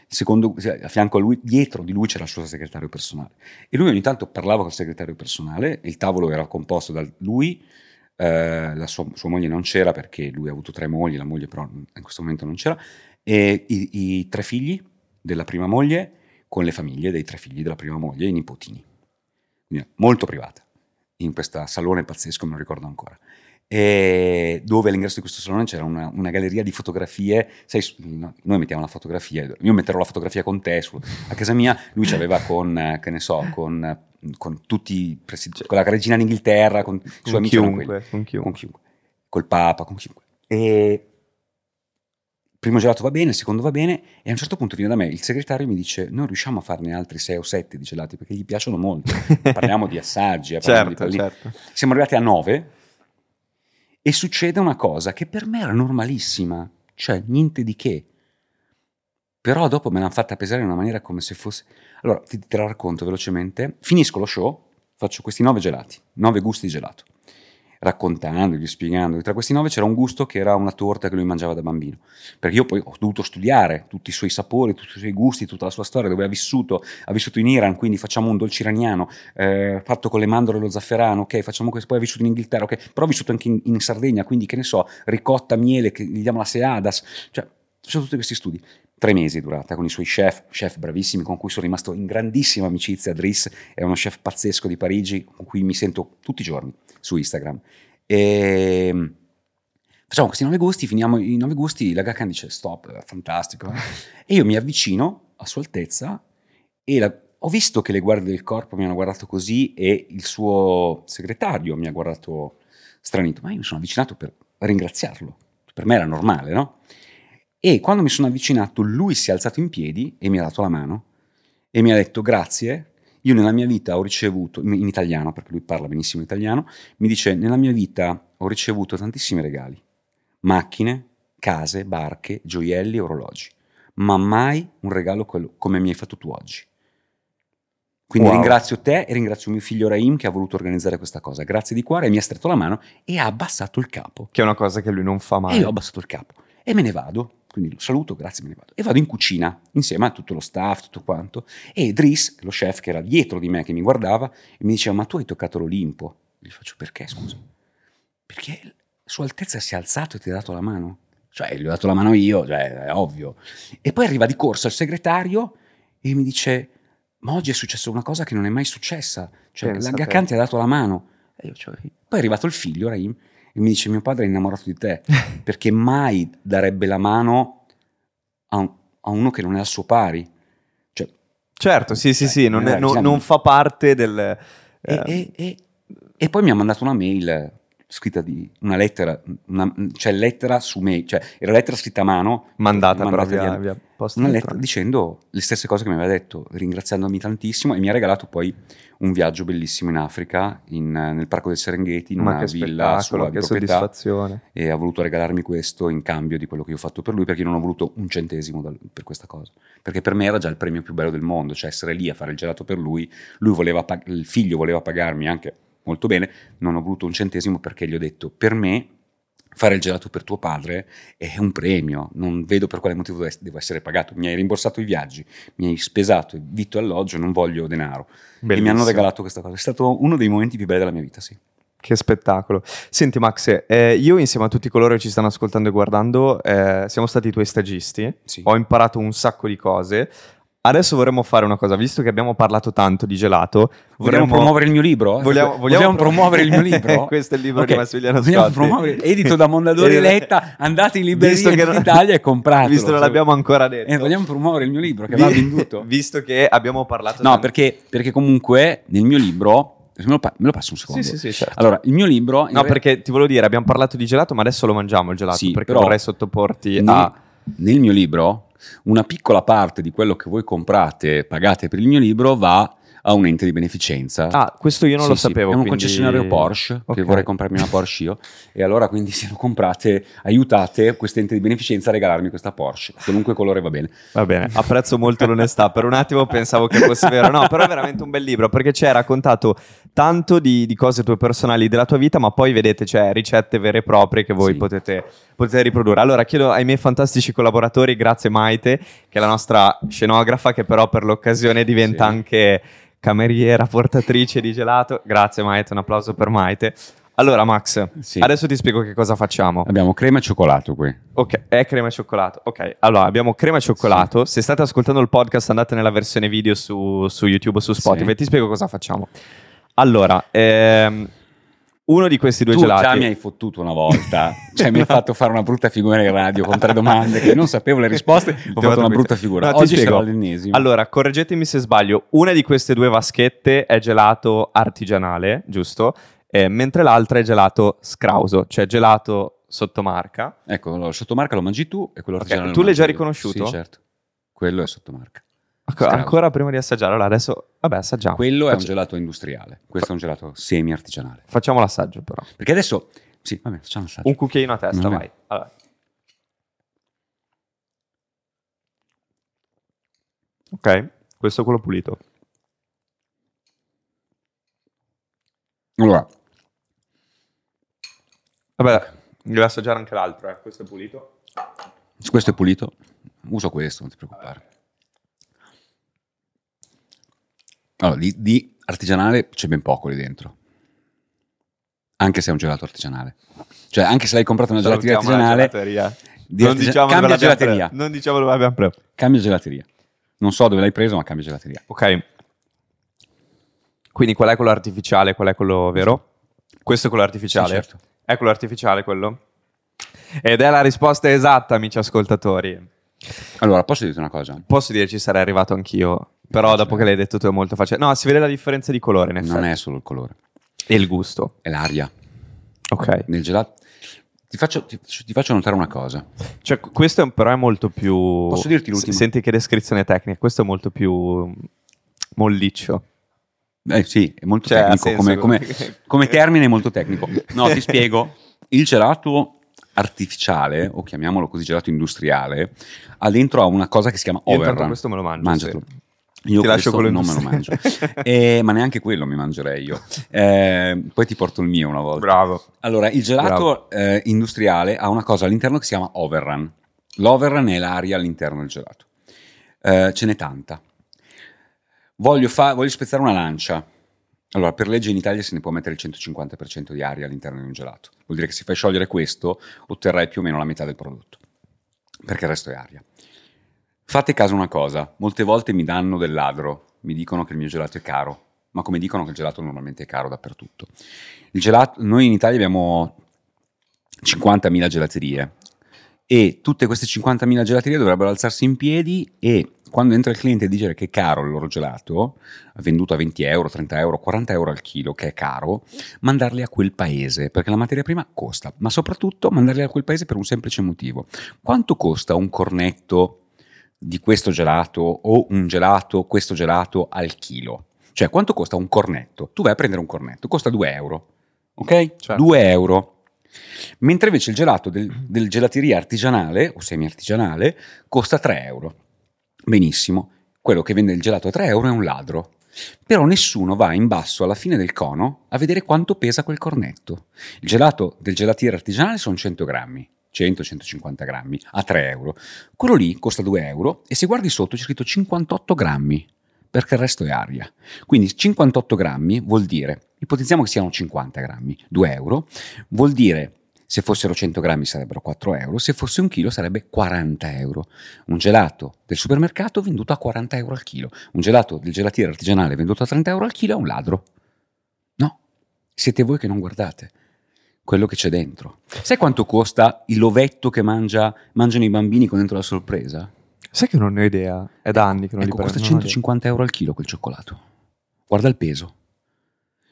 Secondo, a fianco a lui, dietro di lui c'era il suo segretario personale. E lui ogni tanto parlava col segretario personale, il tavolo era composto da lui, eh, la sua, sua moglie non c'era perché lui ha avuto tre mogli, la moglie però in questo momento non c'era, e i, i tre figli della prima moglie con le famiglie dei tre figli della prima moglie e i nipotini. Quindi molto privata, in questo salone pazzesco, me lo ricordo ancora. E dove all'ingresso di questo salone c'era una, una galleria di fotografie. Sai, no, noi mettiamo la fotografia, io metterò la fotografia con te su- a casa mia. Lui ci aveva con, che ne so, con, con tutti, i presidi- con la regina d'Inghilterra, con i suoi Con amici erano chiunque, con chiunque. con chiunque, col Papa, con chiunque. E il primo gelato va bene, il secondo va bene, e a un certo punto viene da me il segretario e mi dice: Non riusciamo a farne altri sei o sette di gelati perché gli piacciono molto. Parliamo di assaggi, eh, parliamo di Certo, palline. certo. Siamo arrivati a nove e succede una cosa che per me era normalissima, cioè niente di che. Però dopo me l'hanno fatta pesare in una maniera come se fosse... Allora, ti, te la racconto velocemente. Finisco lo show, faccio questi nove gelati, nove gusti di gelato, raccontandogli, spiegandogli. Tra questi nove c'era un gusto che era una torta che lui mangiava da bambino. Perché io poi ho dovuto studiare tutti i suoi sapori, tutti i suoi gusti, tutta la sua storia, dove ha vissuto. Ha vissuto in Iran, quindi facciamo un dolce iraniano, eh, fatto con le mandorle e lo zafferano, ok, facciamo questo. Poi ha vissuto in Inghilterra, ok, però ha vissuto anche in, in Sardegna, quindi che ne so, ricotta, miele, che gli diamo la seadas. Cioè, faccio tutti questi studi. Tre mesi è durata con i suoi chef, chef bravissimi con cui sono rimasto in grandissima amicizia. Driss è uno chef pazzesco di Parigi con cui mi sento tutti i giorni su Instagram. E facciamo questi nove gusti, finiamo i nove gusti, la Gakan dice stop, fantastico. E io mi avvicino a sua altezza e la- ho visto che le guardie del corpo mi hanno guardato così e il suo segretario mi ha guardato stranito, ma io mi sono avvicinato per ringraziarlo. Per me era normale, no? E quando mi sono avvicinato, lui si è alzato in piedi e mi ha dato la mano e mi ha detto grazie. Io nella mia vita ho ricevuto, in italiano, perché lui parla benissimo italiano, mi dice nella mia vita ho ricevuto tantissimi regali, macchine, case, barche, gioielli orologi, ma mai un regalo quello- come mi hai fatto tu oggi. Quindi Wow. ringrazio te e ringrazio mio figlio Raim che ha voluto organizzare questa cosa. Grazie di cuore, mi ha stretto la mano e ha abbassato il capo. Che è una cosa che lui non fa mai. E io ho abbassato il capo e me ne vado. Quindi lo saluto, grazie, me ne vado. E vado in cucina insieme a tutto lo staff, tutto quanto. E Driss, lo chef che era dietro di me, che mi guardava, e mi diceva: Ma tu hai toccato l'Olimpo? Gli faccio: Perché, scusa? Perché Sua Altezza si è alzato e ti ha dato la mano. Cioè, gli ho dato la mano io, cioè, è ovvio. E poi arriva di corsa il segretario e mi dice: Ma oggi è successa una cosa che non è mai successa. Cioè, Pensa la ha dato la mano. E io, cioè, poi è arrivato il figlio, Raim, e mi dice: Mio padre è innamorato di te. Perché mai darebbe la mano a, un- a uno che non è al suo pari. Cioè, Certo, sì, sì, Eh, sì, non, è- eh, non- diciamo- non fa parte del, E, e- e- e poi mi ha mandato una mail scritta di una lettera, una- cioè lettera su mail, cioè era lettera scritta a mano, mandata però via- via, una lettera dicendo le stesse cose che mi aveva detto, ringraziandomi tantissimo e mi ha regalato poi un viaggio bellissimo in Africa, in- nel parco del Serengeti, in Ma una villa sua che proprietà soddisfazione. e ha voluto regalarmi questo in cambio di quello che io ho fatto per lui perché io non ho voluto un centesimo dal- per questa cosa perché per me era già il premio più bello del mondo cioè essere lì a fare il gelato per lui lui voleva pag- il figlio voleva pagarmi anche molto bene non ho voluto un centesimo perché gli ho detto per me fare il gelato per tuo padre è un premio non vedo per quale motivo devo ess- devo essere pagato mi hai rimborsato i viaggi mi hai spesato il vitto e alloggio non voglio denaro e mi hanno Bellissimo. regalato questa cosa è stato uno dei momenti più belli della mia vita sì Che spettacolo. Senti Max, eh, io insieme a tutti coloro che ci stanno ascoltando e guardando, eh, siamo stati i tuoi stagisti, Sì. ho imparato un sacco di cose. Adesso vorremmo fare una cosa, visto che abbiamo parlato tanto di gelato, Vogliamo vorremmo- promuovere il mio libro? Vogliamo, Vogliamo promuovere il mio libro? Questo è il libro Ok, di Massimiliano Vogliamo Scotti. promuovere, edito da Mondadori Edito- Letta, andate in libreria in non- Italia e compratelo. Visto che non l'abbiamo ancora detto. Eh, vogliamo promuovere il mio libro che va venduto. Visto che abbiamo parlato... No, tanto- perché, perché comunque nel mio libro... Me lo, pa- me lo passo un secondo. Sì, sì, sì, certo. Allora, il mio libro... No, re- perché ti volevo dire, abbiamo parlato di gelato, ma adesso lo mangiamo il gelato, perché vorrei sottoporti nel, a... nel mio libro, una piccola parte di quello che voi comprate, pagate per il mio libro, va a un ente di beneficenza. Ah, questo io non Sì, lo sì, sapevo. È un quindi- concessionario Porsche, Ok. che vorrei comprarmi una Porsche io. E allora quindi se lo comprate, aiutate quest'ente di beneficenza a regalarmi questa Porsche. Qualunque colore va bene. Va bene, apprezzo molto l'onestà. Per un attimo pensavo che fosse vero. No, però è veramente un bel libro perché ci hai raccontato tanto di, di cose tue personali della tua vita, ma poi vedete, c'è ricette vere e proprie che voi Sì. potete, potete riprodurre. Allora, chiedo ai miei fantastici collaboratori, grazie Maite, che è la nostra scenografa, che però per l'occasione diventa Sì. anche cameriera, portatrice di gelato. Grazie Maite, un applauso per Maite. Allora, Max, Sì. adesso ti spiego che cosa facciamo. Abbiamo crema e cioccolato qui. Ok, è crema e cioccolato. Ok, allora abbiamo crema e cioccolato. Se state ascoltando il podcast, andate nella versione video su, su YouTube o su Spotify. Sì. Ti spiego cosa facciamo. Allora, ehm, uno di questi due tu gelati. già mi hai fottuto una volta, cioè mi hai fatto fare una brutta figura in radio con tre domande che non sapevo le risposte, ho fatto una questo. brutta figura. No, Oggi sarà l'ennesima. Allora, correggetemi se sbaglio. Una di queste due vaschette è gelato artigianale, giusto? Eh, mentre l'altra è gelato scrauso, cioè gelato sottomarca. Ecco, allora, sottomarca lo mangi tu e quello Ok, artigianale tu l'hai già mangio io. riconosciuto? Sì, certo. Quello è sottomarca. Scrauso. ancora prima di assaggiare, allora adesso, vabbè, assaggiamo. Quello è un gelato industriale, questo è un gelato semi-artigianale. Facciamo l'assaggio, però. Perché adesso, sì, vabbè, facciamo un assaggio. Un cucchiaino a testa, Vabbè. vai. Allora. Ok, questo è quello pulito. Allora, Vabbè, devo assaggiare anche l'altro, eh. Questo è pulito. questo è pulito, uso questo, non ti preoccupare. Allora, di, di artigianale c'è ben poco lì dentro. Anche se è un gelato artigianale. Cioè, anche se l'hai comprato una gelateria artigianale, di non artigia- diciamo cambia l'abbiamo gelateria. Non diciamo dove abbiamo preso. cambia gelateria. Non so dove l'hai preso, ma cambia gelateria. Ok. Quindi qual è quello artificiale, qual è quello vero? Questo è quello artificiale? Sì, certo. È quello artificiale quello? Ed è la risposta esatta, amici ascoltatori. Allora, posso dirti una cosa? Posso dire ci sarei arrivato anch'io, però dopo che l'hai detto tu è molto facile. No, si vede la differenza di colore in effetti. Non è solo il colore, E il gusto. è l'aria. Ok. Nel gelato... Ti faccio, ti, ti faccio notare una cosa. Cioè, questo è- però è molto più... Posso dirti l'ultimo? Senti che descrizione tecnica. Questo è molto più molliccio. Eh sì, è molto Cioè, tecnico, come, come- come termine è molto tecnico. No, ti spiego. Il gelato artificiale, o chiamiamolo così gelato industriale, ha dentro una cosa che si chiama overrun. questo me lo mangio, Mangiatelo. sì. Io Ti lascio quello non me lo mangio. Eh, ma neanche quello mi mangerei io. Eh, poi ti porto il mio una volta. Bravo. Allora, il gelato eh, industriale ha una cosa all'interno che si chiama overrun. L'overrun è l'aria all'interno del gelato. Eh, ce n'è tanta. Voglio, fa- voglio spezzare una lancia. Allora, per legge in Italia se ne può mettere il 150% di aria all'interno di un gelato. Vuol dire che se fai sciogliere questo, otterrai più o meno la metà del prodotto. Perché il resto è aria. Fate caso una cosa, molte volte mi danno del ladro, mi dicono che il mio gelato è caro, ma come dicono che il gelato normalmente è caro dappertutto. Gelato, noi in Italia abbiamo 50.000 gelaterie e tutte queste 50.000 gelaterie dovrebbero alzarsi in piedi e quando entra il cliente a dire che è caro il loro gelato, venduto a 20 euro, 30 euro, 40 euro al chilo, che è caro, mandarli a quel paese, perché la materia prima costa, ma soprattutto mandarli a quel paese per un semplice motivo. Quanto costa un cornetto di questo gelato o un gelato, questo gelato al chilo? Cioè, quanto costa un cornetto? Tu vai a prendere un cornetto, costa 2 euro, ok? Certo. 2 euro. Mentre invece il gelato del, del gelateria artigianale o semi-artigianale costa 3 euro. Benissimo, quello che vende il gelato a 3 euro è un ladro. Però nessuno va in basso alla fine del cono a vedere quanto pesa quel cornetto. Il gelato del gelatiere artigianale sono 100 grammi. 100-150 grammi a 3 euro. Quello lì costa 2 euro e se guardi sotto c'è scritto 58 grammi perché il resto è aria. Quindi 58 grammi vuol dire, ipotizziamo che siano 50 grammi, 2 euro, vuol dire se fossero 100 grammi sarebbero 4 euro, se fosse un chilo sarebbe 40 euro. Un gelato del supermercato venduto a 40 euro al chilo, un gelato del gelatiere artigianale venduto a 30 euro al chilo è un ladro. No, siete voi che non guardate quello che c'è dentro. Sai quanto costa il lovetto che mangia, mangiano i bambini con dentro la sorpresa? Sai che non ne ho idea, è da anni che non ecco, li prendo. Costa 150 euro al chilo quel cioccolato. Guarda il peso.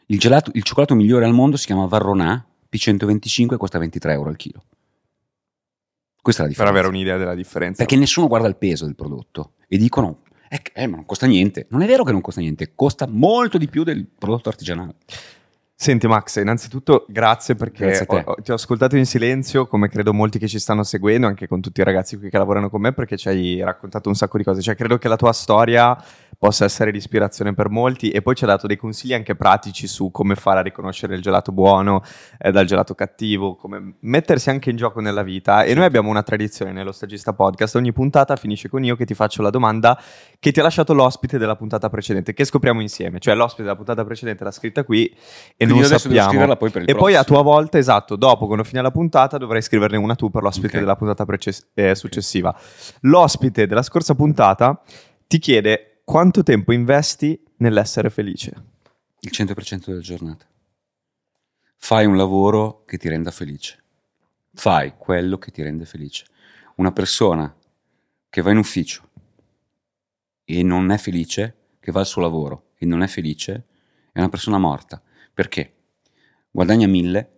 Il, gelato, il cioccolato migliore al mondo si chiama Varronà, P125 costa 23 euro al chilo. Questa è la differenza. Per avere un'idea della differenza. Perché nessuno guarda il peso del prodotto e dicono, eh, eh, ma non costa niente. Non è vero che non costa niente, costa molto di più del prodotto artigianale. Senti Max, innanzitutto grazie perché grazie ho, ti ho ascoltato in silenzio, come credo molti che ci stanno seguendo, anche con tutti i ragazzi qui che lavorano con me, perché ci hai raccontato un sacco di cose. Cioè, credo che la tua storia possa essere di ispirazione per molti e poi ci ha dato dei consigli anche pratici su come fare a riconoscere il gelato buono eh, dal gelato cattivo, come mettersi anche in gioco nella vita. E noi abbiamo una tradizione nello Stagista Podcast, ogni puntata finisce con io che ti faccio la domanda che ti ha lasciato l'ospite della puntata precedente, che scopriamo insieme. Cioè l'ospite della puntata precedente l'ha scritta qui e Quindi non sappiamo. Poi e poi a tua volta, esatto, dopo quando finì la puntata dovrai scriverne una tu per l'ospite okay. della puntata prece- eh, successiva. L'ospite della scorsa puntata ti chiede quanto tempo investi nell'essere felice? Il 100% della giornata. Fai un lavoro che ti renda felice. Fai quello che ti rende felice. Una persona che va in ufficio e non è felice, che va al suo lavoro e non è felice, è una persona morta. Perché? Guadagna 1000,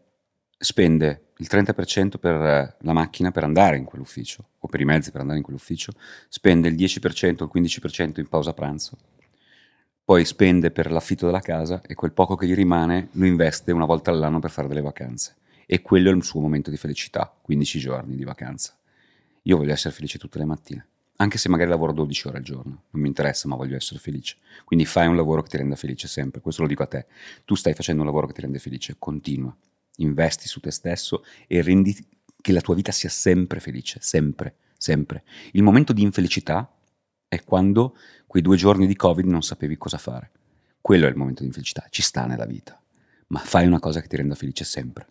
spende il 30% per eh, la macchina per andare in quell'ufficio o per i mezzi per andare in quell'ufficio, spende il 10% o il 15% in pausa pranzo, poi spende per l'affitto della casa e quel poco che gli rimane lo investe una volta all'anno per fare delle vacanze. E quello è il suo momento di felicità, 15 giorni di vacanza. Io voglio essere felice tutte le mattine, anche se magari lavoro 12 ore al giorno, non mi interessa, ma voglio essere felice. Quindi fai un lavoro che ti renda felice sempre, questo lo dico a te. Tu stai facendo un lavoro che ti rende felice, continua investi su te stesso e rendi che la tua vita sia sempre felice, sempre, sempre. Il momento di infelicità è quando quei due giorni di Covid non sapevi cosa fare. Quello è il momento di infelicità, ci sta nella vita, ma fai una cosa che ti renda felice sempre.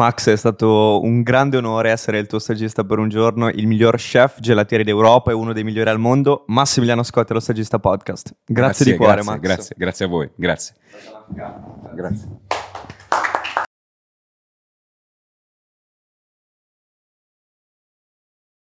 Max, è stato un grande onore essere il tuo stagista per un giorno, il miglior chef gelatiere d'Europa e uno dei migliori al mondo, Massimiliano Scotti, lo stagista podcast. Grazie, grazie di cuore, grazie, Max. Grazie, grazie a voi, grazie. Grazie.